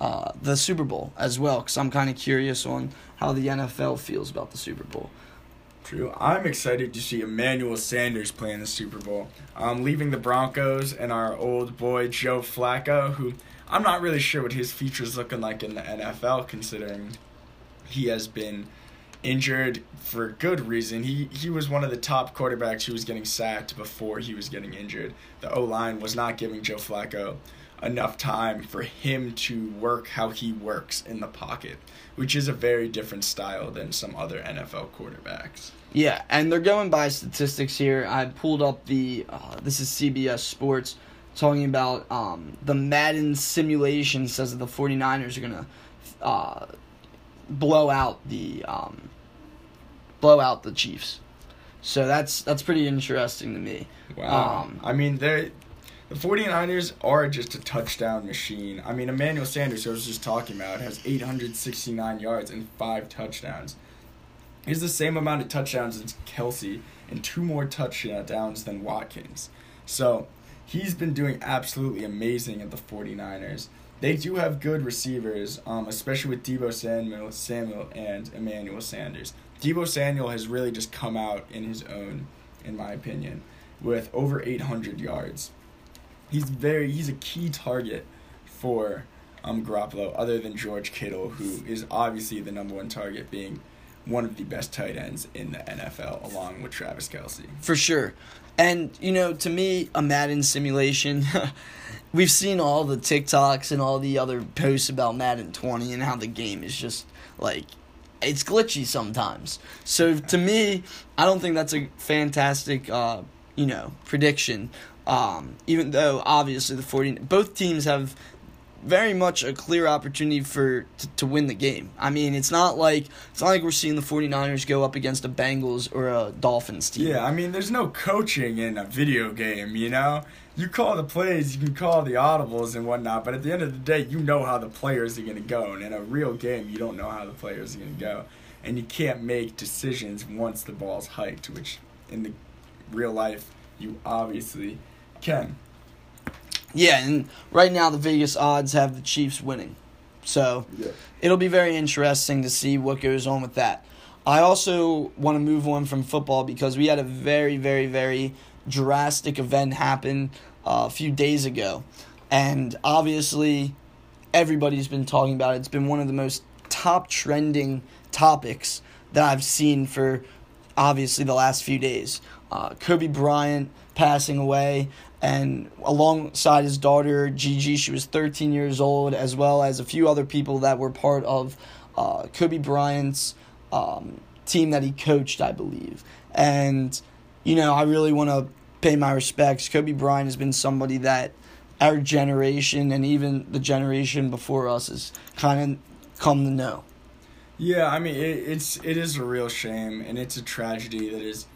uh, the Super Bowl as well, because I'm kind of curious on how the NFL feels about the Super Bowl. True. I'm excited to see Emmanuel Sanders play in the Super Bowl. Um, leaving the Broncos and our old boy Joe Flacco, who I'm not really sure what his future is looking like in the NFL, considering he has been injured for good reason. He he was one of the top quarterbacks who was getting sacked before he was getting injured. The O line was not giving Joe Flacco enough time for him to work how he works in the pocket, which is a very different style than some other NFL quarterbacks. Yeah, and they're going by statistics here. I pulled up the uh, this is CBS Sports talking about um, the Madden simulation says that the 49ers are going to uh, blow out the um, blow out the Chiefs. So that's that's pretty interesting to me. Wow. Um, I mean, they the 49ers are just a touchdown machine. I mean, Emmanuel Sanders, who I was just talking about, has 869 yards and five touchdowns. He's the same amount of touchdowns as Kelce and two more touchdowns than Watkins. So he's been doing absolutely amazing at the 49ers. They do have good receivers, um, especially with Deebo Samuel, Samuel and Emmanuel Sanders. Deebo Samuel has really just come out in his own, in my opinion, with over 800 yards. He's very he's a key target for um, Garoppolo, other than George Kittle, who is obviously the number one target, being one of the best tight ends in the NFL, along with Travis Kelce. For sure. And, you know, to me, a Madden simulation, we've seen all the TikToks and all the other posts about Madden 20 and how the game is just like, it's glitchy sometimes. So to me, I don't think that's a fantastic, uh, you know, prediction. Um, even though obviously the 40, both teams have very much a clear opportunity for to, to win the game. I mean, it's not like it's not like we're seeing the 49ers go up against a Bengals or a Dolphins team. Yeah, I mean, there's no coaching in a video game, you know? You call the plays, you can call the audibles and whatnot, but at the end of the day, you know how the players are going to go. And in a real game, you don't know how the players are going to go. And you can't make decisions once the ball's hiked, which in the real life, you obviously can. Yeah, and right now the Vegas odds have the Chiefs winning. So Yeah. it'll be very interesting to see what goes on with that. I also want to move on from football because we had a very, very, very drastic event happen uh, a few days ago. And obviously, everybody's been talking about it. It's been one of the most top trending topics that I've seen for obviously the last few days. Uh, Kobe Bryant passing away, and alongside his daughter Gigi, she was 13 years old, as well as a few other people that were part of uh, Kobe Bryant's um, team that he coached, I believe. And you know, I really want to pay my respects. Kobe Bryant has been somebody that our generation and even the generation before us has kind of come to know. Yeah, I mean it, it's it is a real shame, and it's a tragedy that has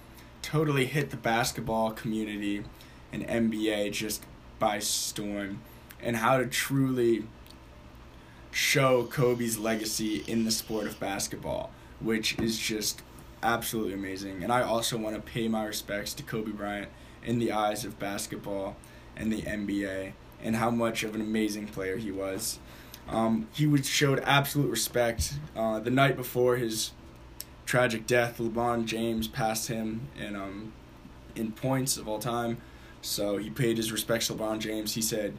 totally hit the basketball community and NBA just by storm, and how to truly show Kobe's legacy in the sport of basketball, which is just absolutely amazing. And I also want to pay my respects to Kobe Bryant in the eyes of basketball and the NBA, and how much of an amazing player he was. Um, he was showed absolute respect. Uh, the night before his tragic death, LeBron James passed him in um, in points of all time. So he paid his respects to LeBron James. He said,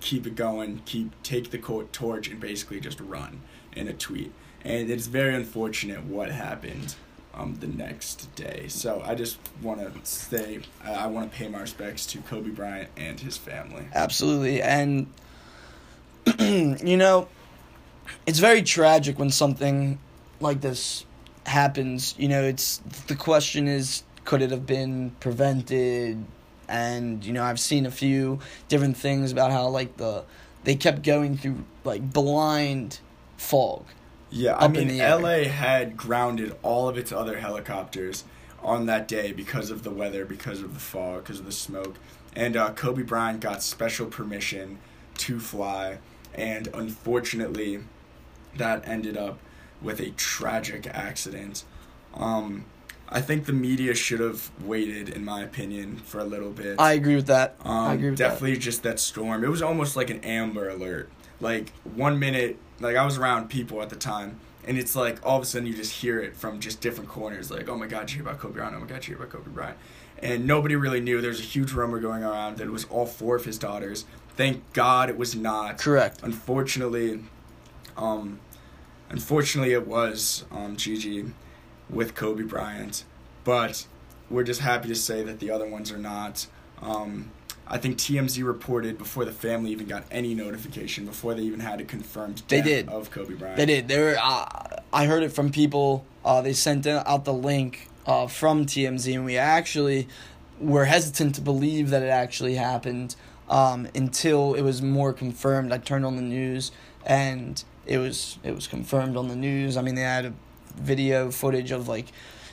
"Keep it going. Keep take the court torch and basically just run." In a tweet, and it's very unfortunate what happened um, the next day. So I just want to say I, I want to pay my respects to Kobe Bryant and his family. Absolutely. And, you know, it's very tragic when something like this happens. You know, it's the question is could it have been prevented? And, you know, I've seen a few different things about how, like, the they kept going through, like, blind fog. Yeah, I mean. LA had grounded all of its other helicopters on that day because of the weather, because of the fog, because of the smoke. And uh, Kobe Bryant got special permission to fly, and unfortunately, that ended up with a tragic accident. Um, I think the media should have waited, in my opinion, for a little bit. I agree with that. Um, I agree with definitely just that storm. It was almost like an Amber Alert. Like one minute, like I was around people at the time, and it's like all of a sudden you just hear it from just different corners. Like, oh my God, you hear about Kobe Bryant? Oh my God, you hear about Kobe Bryant? And nobody really knew. There's a huge rumor going around that it was all four of his daughters. Thank God it was not. Correct. Unfortunately, um, unfortunately it was um, Gigi with Kobe Bryant, but we're just happy to say that the other ones are not. Um, I think TMZ reported before the family even got any notification, before they even had a confirmed They did. of Kobe Bryant. They did. They were. Uh, I heard it from people. Uh, they sent out the link uh, from TMZ, and we actually were hesitant to believe that it actually happened um, until it was more confirmed. I turned on the news, and it was it was confirmed on the news. I mean, they had a video footage of like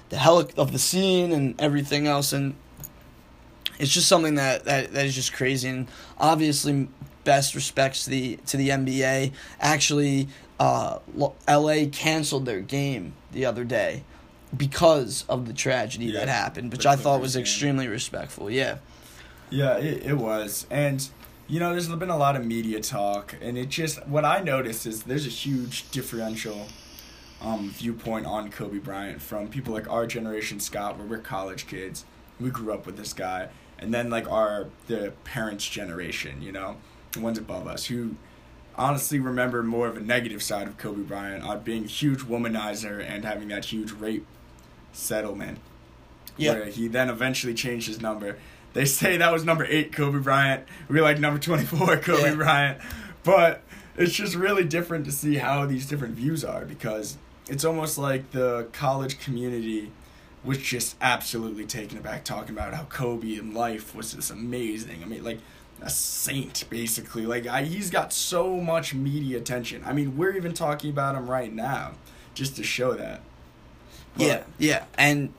the heli- of the scene and everything else, and it's just something that, that that is just crazy. And obviously, best respects to the to the NBA. Actually, uh, L.A. canceled their game the other day because of the tragedy Yeah, that happened, which I thought was game. extremely respectful. Yeah. Yeah, it, it was. And, you know, there's been a lot of media talk, and it just, what I noticed is there's a huge differential um, viewpoint on Kobe Bryant from people like our generation, Scott, where we're college kids. We grew up with this guy. And then, like, our, the parents' generation, you know, the ones above us, who honestly remember more of a negative side of Kobe Bryant on being a huge womanizer and having that huge rape settlement Yeah. where he then eventually changed his number. They say that was number eight, Kobe Bryant. We like number 24, Kobe Yeah. Bryant. But it's just really different to see how these different views are because it's almost like the college community was just absolutely taken aback talking about how Kobe in life was just amazing. I mean, like a saint, basically. Like, I, he's got so much media attention. I mean, we're even talking about him right now just to show that. But- Yeah, yeah, and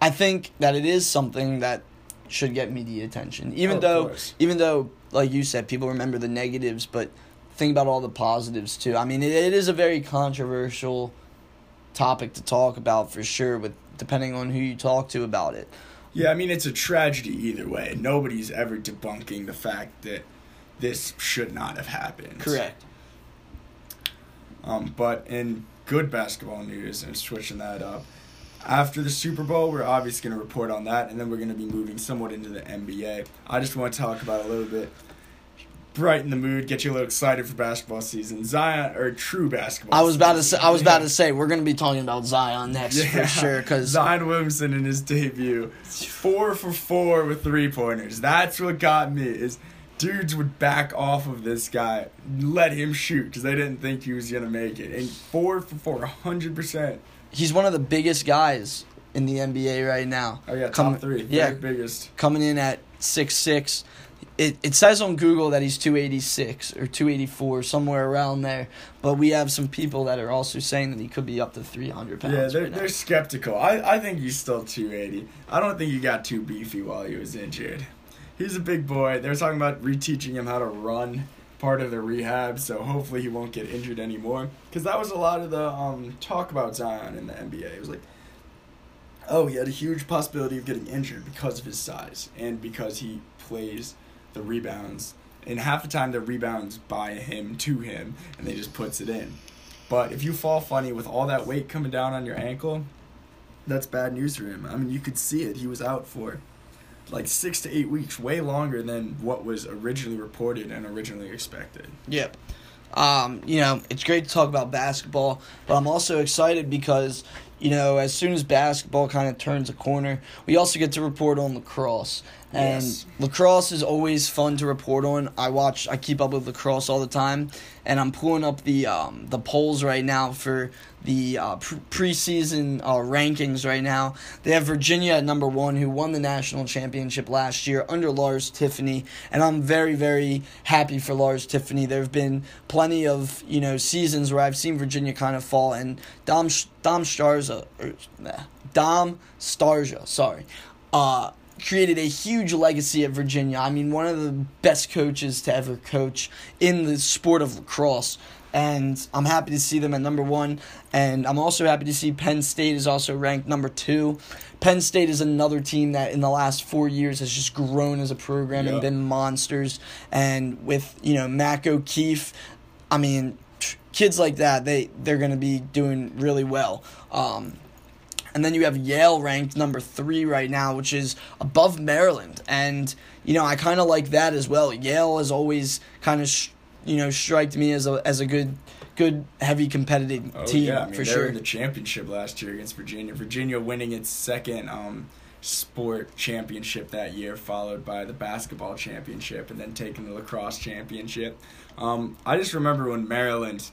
I think that it is something that should get media attention. Even Oh, though, even though, like you said, people remember the negatives, but think about all the positives too. I mean, it, it is a very controversial topic to talk about for sure, with depending on who you talk to about it. Yeah, I mean it's a tragedy either way. Nobody's ever debunking the fact that this should not have happened. Correct. Um, but in good basketball news, and switching that up, after the Super Bowl, we're obviously going to report on that, and then we're going to be moving somewhat into the NBA. I just want to talk about a little bit, brighten the mood, get you a little excited for basketball season. Zion or true basketball. I was about to say. I was about to say we're gonna be talking about Zion next Yeah. for sure because Zion Williamson in his debut, four for four with three pointers. That's what got me. Is dudes would back off of this guy, let him shoot because they didn't think he was gonna make it, and four for four, hundred percent. he's one of the biggest guys in the NBA right now. Oh yeah, top Come- three, yeah. biggest. coming in at six six. It it says on Google that he's two eighty six or two eighty four somewhere around there, but we have some people that are also saying that he could be up to three hundred pounds. Yeah, they're, right they're skeptical. I, I think he's still 280. I don't think he got too beefy while he was injured. He's a big boy. They're talking about reteaching him how to run, part of the rehab, so hopefully he won't get injured anymore. Because that was a lot of the um, talk about Zion in the NBA. It was like, oh, he had a huge possibility of getting injured because of his size and because he plays the rebounds. And half the time, the rebounds by him to him, and they just puts it in. But if you fall funny with all that weight coming down on your ankle, that's bad news for him. I mean, you could see it. He was out for like six to eight weeks, way longer than what was originally reported and originally expected. Yep. Um, you know, it's great to talk about basketball, but I'm also excited because, you know, as soon as basketball kind of turns a corner, we also get to report on lacrosse. And Yes. lacrosse is always fun to report on. I watch, I keep up with lacrosse all the time, and I'm pulling up the um, the polls right now for the uh, pre- preseason uh, rankings right now. They have Virginia at number one, who won the national championship last year under Lars Tiffany, and I'm very, very happy for Lars Tiffany. There have been plenty of you know seasons where I've seen Virginia kind of fall, and Dom Dom Starza, or, nah, Dom Starja, sorry. Uh, created a huge legacy at Virginia. I mean, one of the best coaches to ever coach in the sport of lacrosse. And I'm happy to see them at number one. And I'm also happy to see Penn State is also ranked number two. Penn State is another team that in the last four years has just grown as a program and been monsters. And with, you know, Mac O'Keefe, I mean, kids like that, they, they're going to be doing really well. Um, and then you have Yale ranked number three right now, which is above Maryland. And, you know, I kind of like that as well. Yale has always kind of, sh- you know, striked me as a, as a good, good, heavy competitive Oh team yeah, I mean for they sure. were in the championship last year against Virginia. Virginia winning its second um, sport championship that year, followed by the basketball championship, and then taking the lacrosse championship. Um, I just remember when Maryland,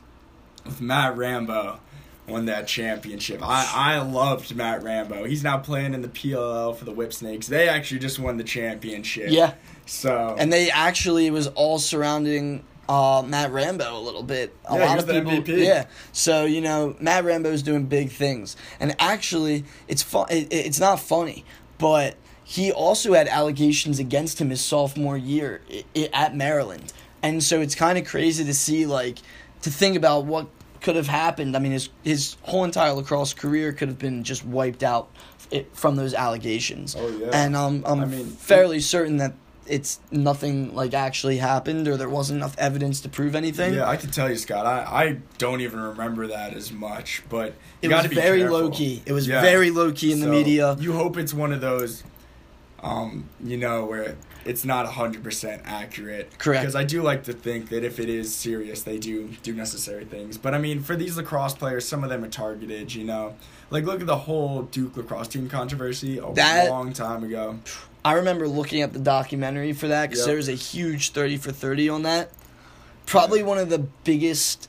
with Matt Rambo, won that championship. I I loved Matt Rambo. He's now playing in the PLL for the Whipsnakes. They actually just won the championship. yeah. So And they actually, it was all surrounding uh, Matt Rambo a little bit. A Yeah, lot of the people, MVP. yeah. So you know, Matt Rambo's doing big things, and actually, it's fun. It, it's not funny, but he also had allegations against him his sophomore year i- i- at Maryland, and so it's kind of crazy to see like to think about what could have happened. I mean, his his whole entire lacrosse career could have been just wiped out i- from those allegations. Oh, yeah. And um, I'm I mean, fairly certain that it's nothing like actually happened or there wasn't enough evidence to prove anything. Yeah, I can tell you, Scott. I, I don't even remember that as much, but it was very careful. low key. It was Yeah. very low key in the media. You hope it's one of those, um, you know, where it's not hundred percent accurate. Correct. Because I do like to think that if it is serious, they do do necessary things. But I mean, for these lacrosse players, some of them are targeted. You know, like look at the whole Duke lacrosse team controversy a That- long time ago. I remember looking at the documentary for that because Yep. there was a huge thirty for thirty on that. Probably one of the biggest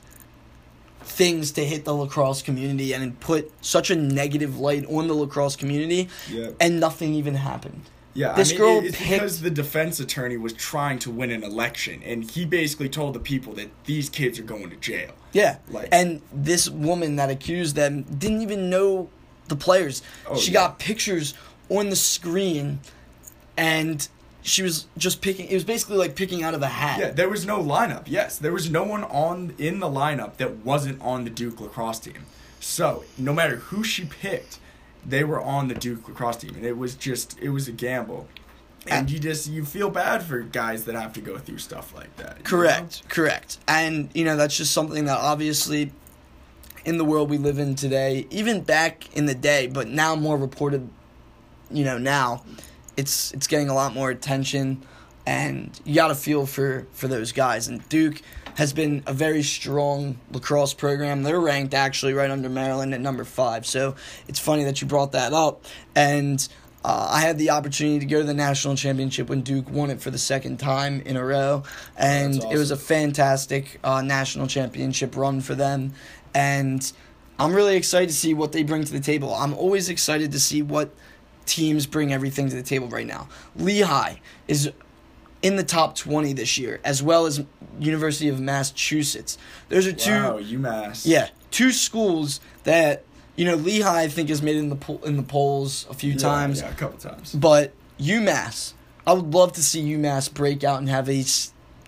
things to hit the lacrosse community and put such a negative light on the lacrosse community, Yeah. and nothing even happened. Yeah, This I mean, girl it's picked- because the defense attorney was trying to win an election, and he basically told the people that these kids are going to jail. Yeah. Like- and this woman that accused them didn't even know the players. Oh, she yeah. got pictures on the screen and she was just picking it was basically like picking out of a hat. Yeah, there was no lineup. Yes, there was no one on in the lineup that wasn't on the Duke lacrosse team. So no matter who she picked, they were on the Duke lacrosse team, and it was just it was a gamble. And you just you feel bad for guys that have to go through stuff like that. Correct, correct. And you know, that's just something that obviously in the world we live in today, even back in the day, but now more reported, you know, now it's it's getting a lot more attention and you got to feel for for those guys and Duke has been a very strong lacrosse program. They're ranked actually right under Maryland at number 5. So it's funny that you brought that up and uh, I had the opportunity to go to the national championship when Duke won it for the second time in a row, and That's it was a fantastic uh, national championship run for them. And I'm really excited to see what they bring to the table. I'm always excited to see what teams bring everything to the table right now. Lehigh is in the top 20 this year, as well as University of Massachusetts. Those are two. Wow, UMass. Yeah, two schools that you know Lehigh I think has made in the po- in the polls a few Yeah, times, Yeah, a couple times. but UMass, I would love to see UMass break out and have a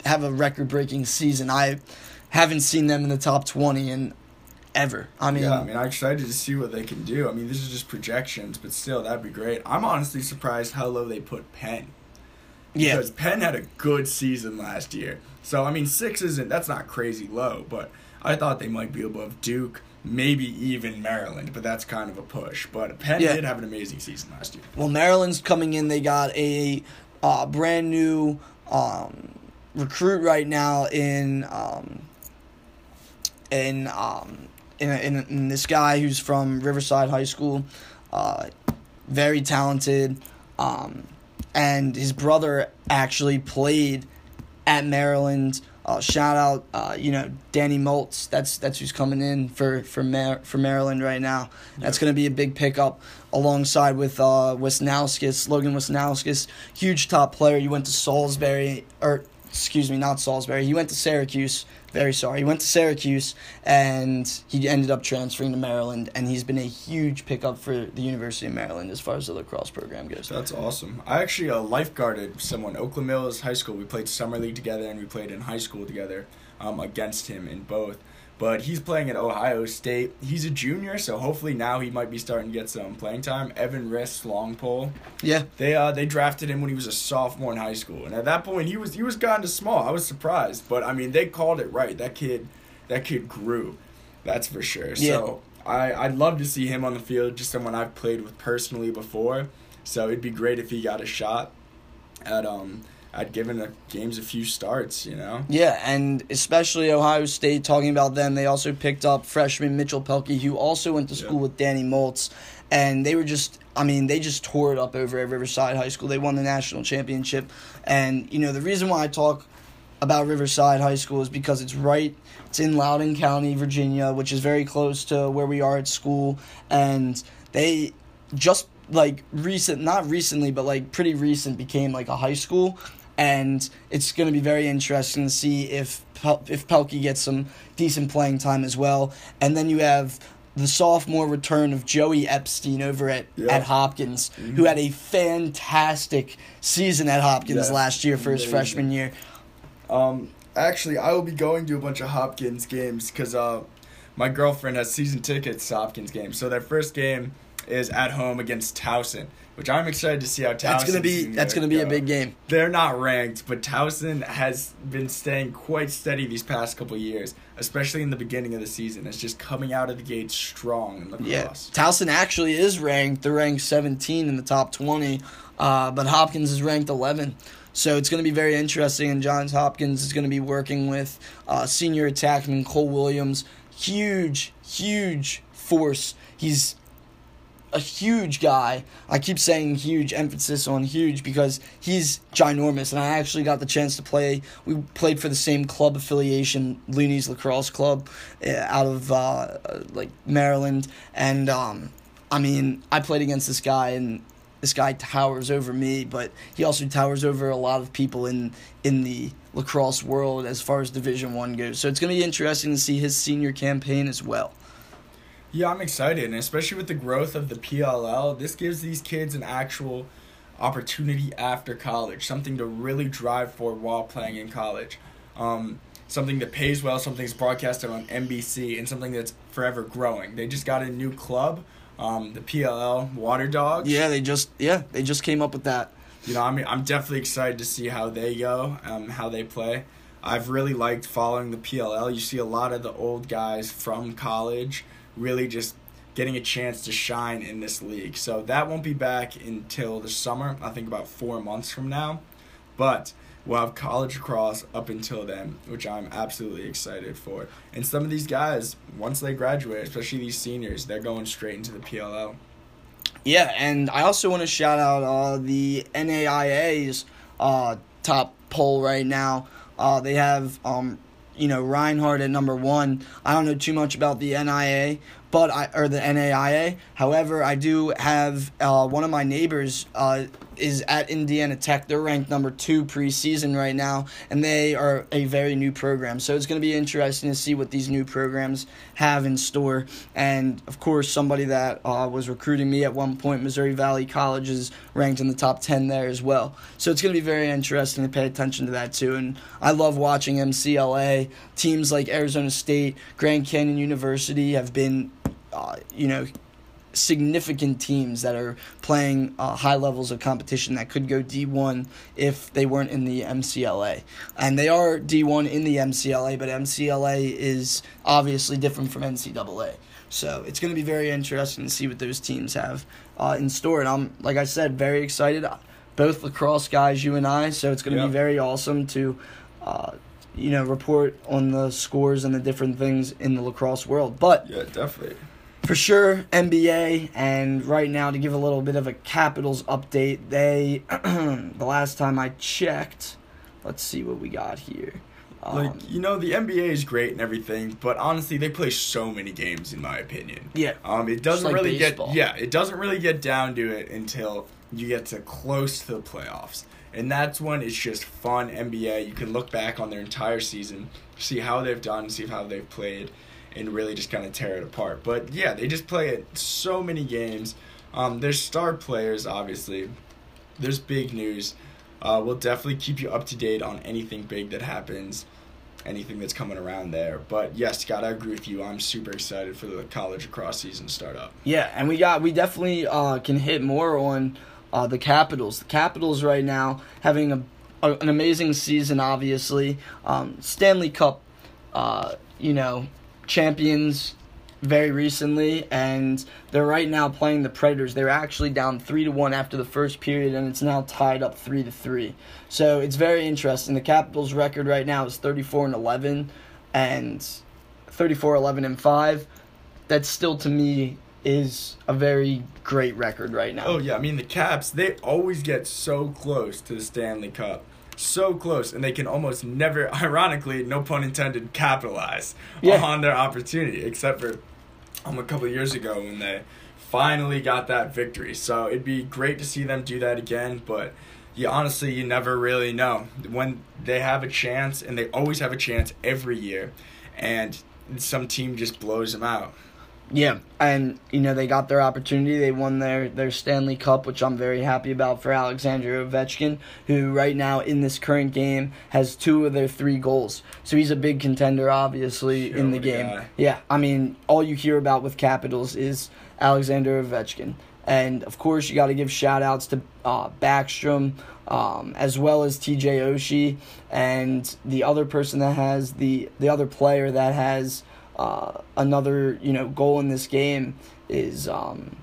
have a record breaking season. I haven't seen them in the top twenty in ever. I mean, yeah, I mean, I'm excited to see what they can do. I mean, this is just projections, but still, that'd be great. I'm honestly surprised how low they put Penn. Yeah, Because Penn had a good season last year. So, I mean, six isn't, that's not crazy low, but I thought they might be above Duke, maybe even Maryland, but that's kind of a push. But Penn Yeah. did have an amazing season last year. Well, Maryland's coming in. They got a uh, brand new um, recruit right now in um, in, um, in, in in this guy who's from Riverside High School. Uh, very talented, um, and his brother actually played at Maryland. Uh, shout out, uh, you know, Danny Moltz. That's that's who's coming in for for Mar- for Maryland right now. That's going to be a big pickup alongside with uh, Wisnauskas, Logan Wisnauskas, huge top player. You went to Salisbury, or excuse me, not Salisbury. He went to Syracuse. Very sorry. He went to Syracuse, and he ended up transferring to Maryland. And he's been a huge pickup for the University of Maryland as far as the lacrosse program goes. That's awesome. I actually uh, lifeguarded someone, Oakland Mills High School. We played summer league together and we played in high school together um, against him in both. But he's playing at Ohio State. He's a junior, so hopefully now he might be starting to get some playing time. Evan Riss, long pole. Yeah, They uh they drafted him when he was a sophomore in high school, and at that point he was he was kind of small. I was surprised, but I mean they called it right. That kid, that kid grew, that's for sure. Yeah. So I I'd love to see him on the field, just someone I've played with personally before. So it'd be great if he got a shot at um at given the games a few starts. You know. Yeah, and especially Ohio State, talking about them, they also picked up freshman Mitchell Pelkey, who also went to school Yeah. with Danny Moltz. And they were just, I mean, they just tore it up over at Riverside High School. They won the national championship. And, you know, the reason why I talk about Riverside High School is because it's right, it's in Loudoun County, Virginia, which is very close to where we are at school. And they just, like, recent, not recently, but, like, pretty recent, became, like, a high school and it's going to be very interesting to see if Pel- if Pelkey gets some decent playing time as well. And then you have the sophomore return of Joey Epstein over at, Yeah. at Hopkins, who had a fantastic season at Hopkins Yeah. last year for his Amazing. freshman year. Um, actually, I will be going to a bunch of Hopkins games because uh, my girlfriend has season tickets to Hopkins games. So their first game is at home against Towson, which I'm excited to see how Towson. That's gonna be that's gonna be a big game. They're not ranked, but Towson has been staying quite steady these past couple years, especially in the beginning of the season. It's just coming out of the gate strong in lacrosse. Yeah, Towson actually is ranked. They're ranked 17 in the top 20, uh, but Hopkins is ranked 11. So it's going to be very interesting. And Johns Hopkins is going to be working with uh, senior attackman Cole Williams. Huge, huge force. He's a huge guy. I keep saying huge, emphasis on huge because he's ginormous. And I actually got the chance to play. We played for the same club affiliation, Looney's Lacrosse Club, uh, out of uh, like Maryland. And um, I mean, I played against this guy, and this guy towers over me, but he also towers over a lot of people in in the lacrosse world as far as Division One goes. So it's going to be interesting to see his senior campaign as well. Yeah, I'm excited, and especially with the growth of the PLL, this gives these kids an actual opportunity after college, something to really drive for while playing in college. Um, something that pays well, something that's broadcasted on NBC, and something that's forever growing. They just got a new club, um, the PLL Water Dogs. Yeah, they just yeah they just came up with that. You know, I mean, I'm definitely excited to see how they go, um, how they play. I've really liked following the PLL. You see a lot of the old guys from college really just getting a chance to shine in this league. So that won't be back until the summer. I think about four months from now. But we'll have college lacrosse up until then, which I'm absolutely excited for. And some of these guys, once they graduate, especially these seniors, they're going straight into the PLL. Yeah, and I also want to shout out uh, the NAIA's uh, top poll right now. Uh, they have, um, you know, Reinhardt at number one. I don't know too much about the NIA, but I or the NAIA. However, I do have uh, one of my neighbors uh, is at Indiana Tech. They're ranked number two preseason right now, and they are a very new program. So it's going to be interesting to see what these new programs have in store. And of course, somebody that uh, was recruiting me at one point, Missouri Valley College, is ranked in the top 10 there as well. So it's going to be very interesting to pay attention to that too. And I love watching MCLA. Teams like Arizona State, Grand Canyon University have been, uh, you know, significant teams that are playing uh, high levels of competition that could go D1 if they weren't in the MCLA. And they are D1 in the MCLA, but MCLA is obviously different from NCAA. So it's going to be very interesting to see what those teams have uh, in store. And I'm, like I said, very excited. Both lacrosse guys, you and I. So it's going to Yep. be very awesome to. Uh, you know, report on the scores and the different things in the lacrosse world. But Yeah, definitely. For sure NBA and right now to give a little bit of a Capitals update they the last time I checked let's see what we got here um, Like you know, the NBA is great and everything, but honestly, they play so many games, in my opinion. yeah Um, it doesn't like really baseball. get yeah, it doesn't really get down to it until you get to close to the playoffs, and that's when it's just fun NBA. You can look back on their entire season, see how they've done, see how they've played, and really just kind of tear it apart. But yeah, they just play it so many games. Um, there's star players, obviously. There's big news. Uh, we'll definitely keep you up to date on anything big that happens anything that's coming around there. But yes, gotta agree with you. I'm super excited for the college across season start up. yeah and we got we definitely uh, can hit more on uh, the Capitals the Capitals right now having a, a an amazing season obviously um, Stanley Cup uh, you know champions very recently, and they're right now playing the Predators. They're actually down three to one after the first period, and it's now tied up three to three. So it's very interesting. The Capitals' record right now is thirty four and eleven, and 34 11 and five. That still to me is a very great record right now. Oh yeah, I mean the Caps, they always get so close to the Stanley Cup. So close, and they can almost never, ironically, no pun intended, capitalize Yeah. on their opportunity, except for um, a couple of years ago when they finally got that victory. So it'd be great to see them do that again. But you honestly you never really know when they have a chance, and they always have a chance every year, and some team just blows them out. Yeah, and you know they got their opportunity. They won their their Stanley Cup, which I'm very happy about for Alexander Ovechkin, who right now in this current game has two of their three goals. So he's a big contender, obviously in the game. guy. Yeah, I mean all you hear about with Capitals is Alexander Ovechkin, and of course you got to give shout outs to uh, Backstrom. Um, as well as TJ Oshie and the other person that has the the other player that has uh, another you know goal in this game is um,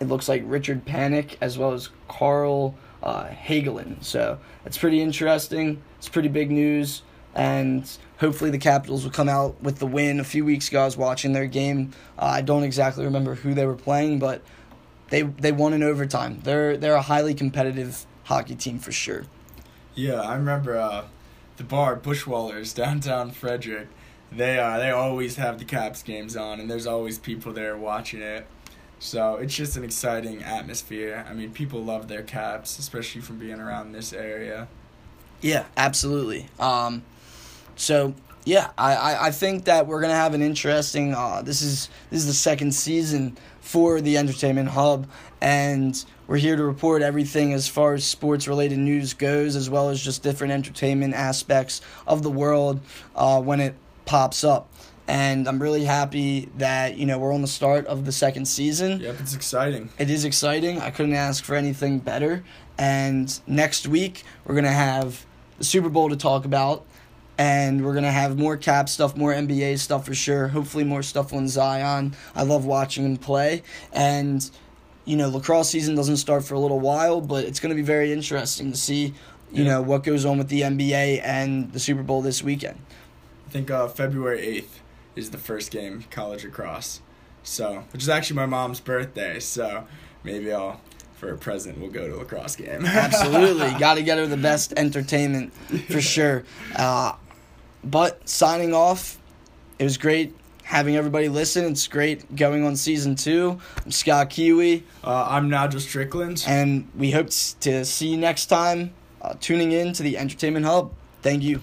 it looks like Richard Panik as well as Carl uh, Hagelin. So it's pretty interesting. It's pretty big news, and hopefully the Capitals will come out with the win. A few weeks ago, I was watching their game. Uh, I don't exactly remember who they were playing, but they they won in overtime. They're they're a highly competitive hockey team for sure. Yeah, I remember uh, the bar Bushwallers downtown Frederick. They uh, they always have the Caps games on, and there's always people there watching it. So it's just an exciting atmosphere. I mean, people love their Caps, especially from being around this area. Yeah, absolutely. Um, so yeah, I, I, I think that we're gonna have an interesting. Uh, this is this is the second season for the Entertainment Hub, and we're here to report everything as far as sports related news goes, as well as just different entertainment aspects of the world uh, when it pops up. And I'm really happy that you know we're on the start of the second season. Yep, it's exciting. It is exciting. I couldn't ask for anything better. And next week, we're going to have the Super Bowl to talk about. And we're going to have more cap stuff, more NBA stuff for sure. Hopefully, more stuff on Zion. I love watching him play. And, you know, lacrosse season doesn't start for a little while, but it's going to be very interesting to see, you Yeah. know, what goes on with the NBA and the Super Bowl this weekend. I think uh, February eighth is the first game college lacrosse. So, which is actually my mom's birthday. So maybe I'll for a present we'll go to a lacrosse game. Absolutely. Got to get her the best entertainment for sure. Uh, but signing off, it was great having everybody listen. It's great going on season two. I'm Scott Kiwi, Uh, I'm Nigel Strickland. and we hope to see you next time uh, tuning in to the Entertainment Hub. Thank you.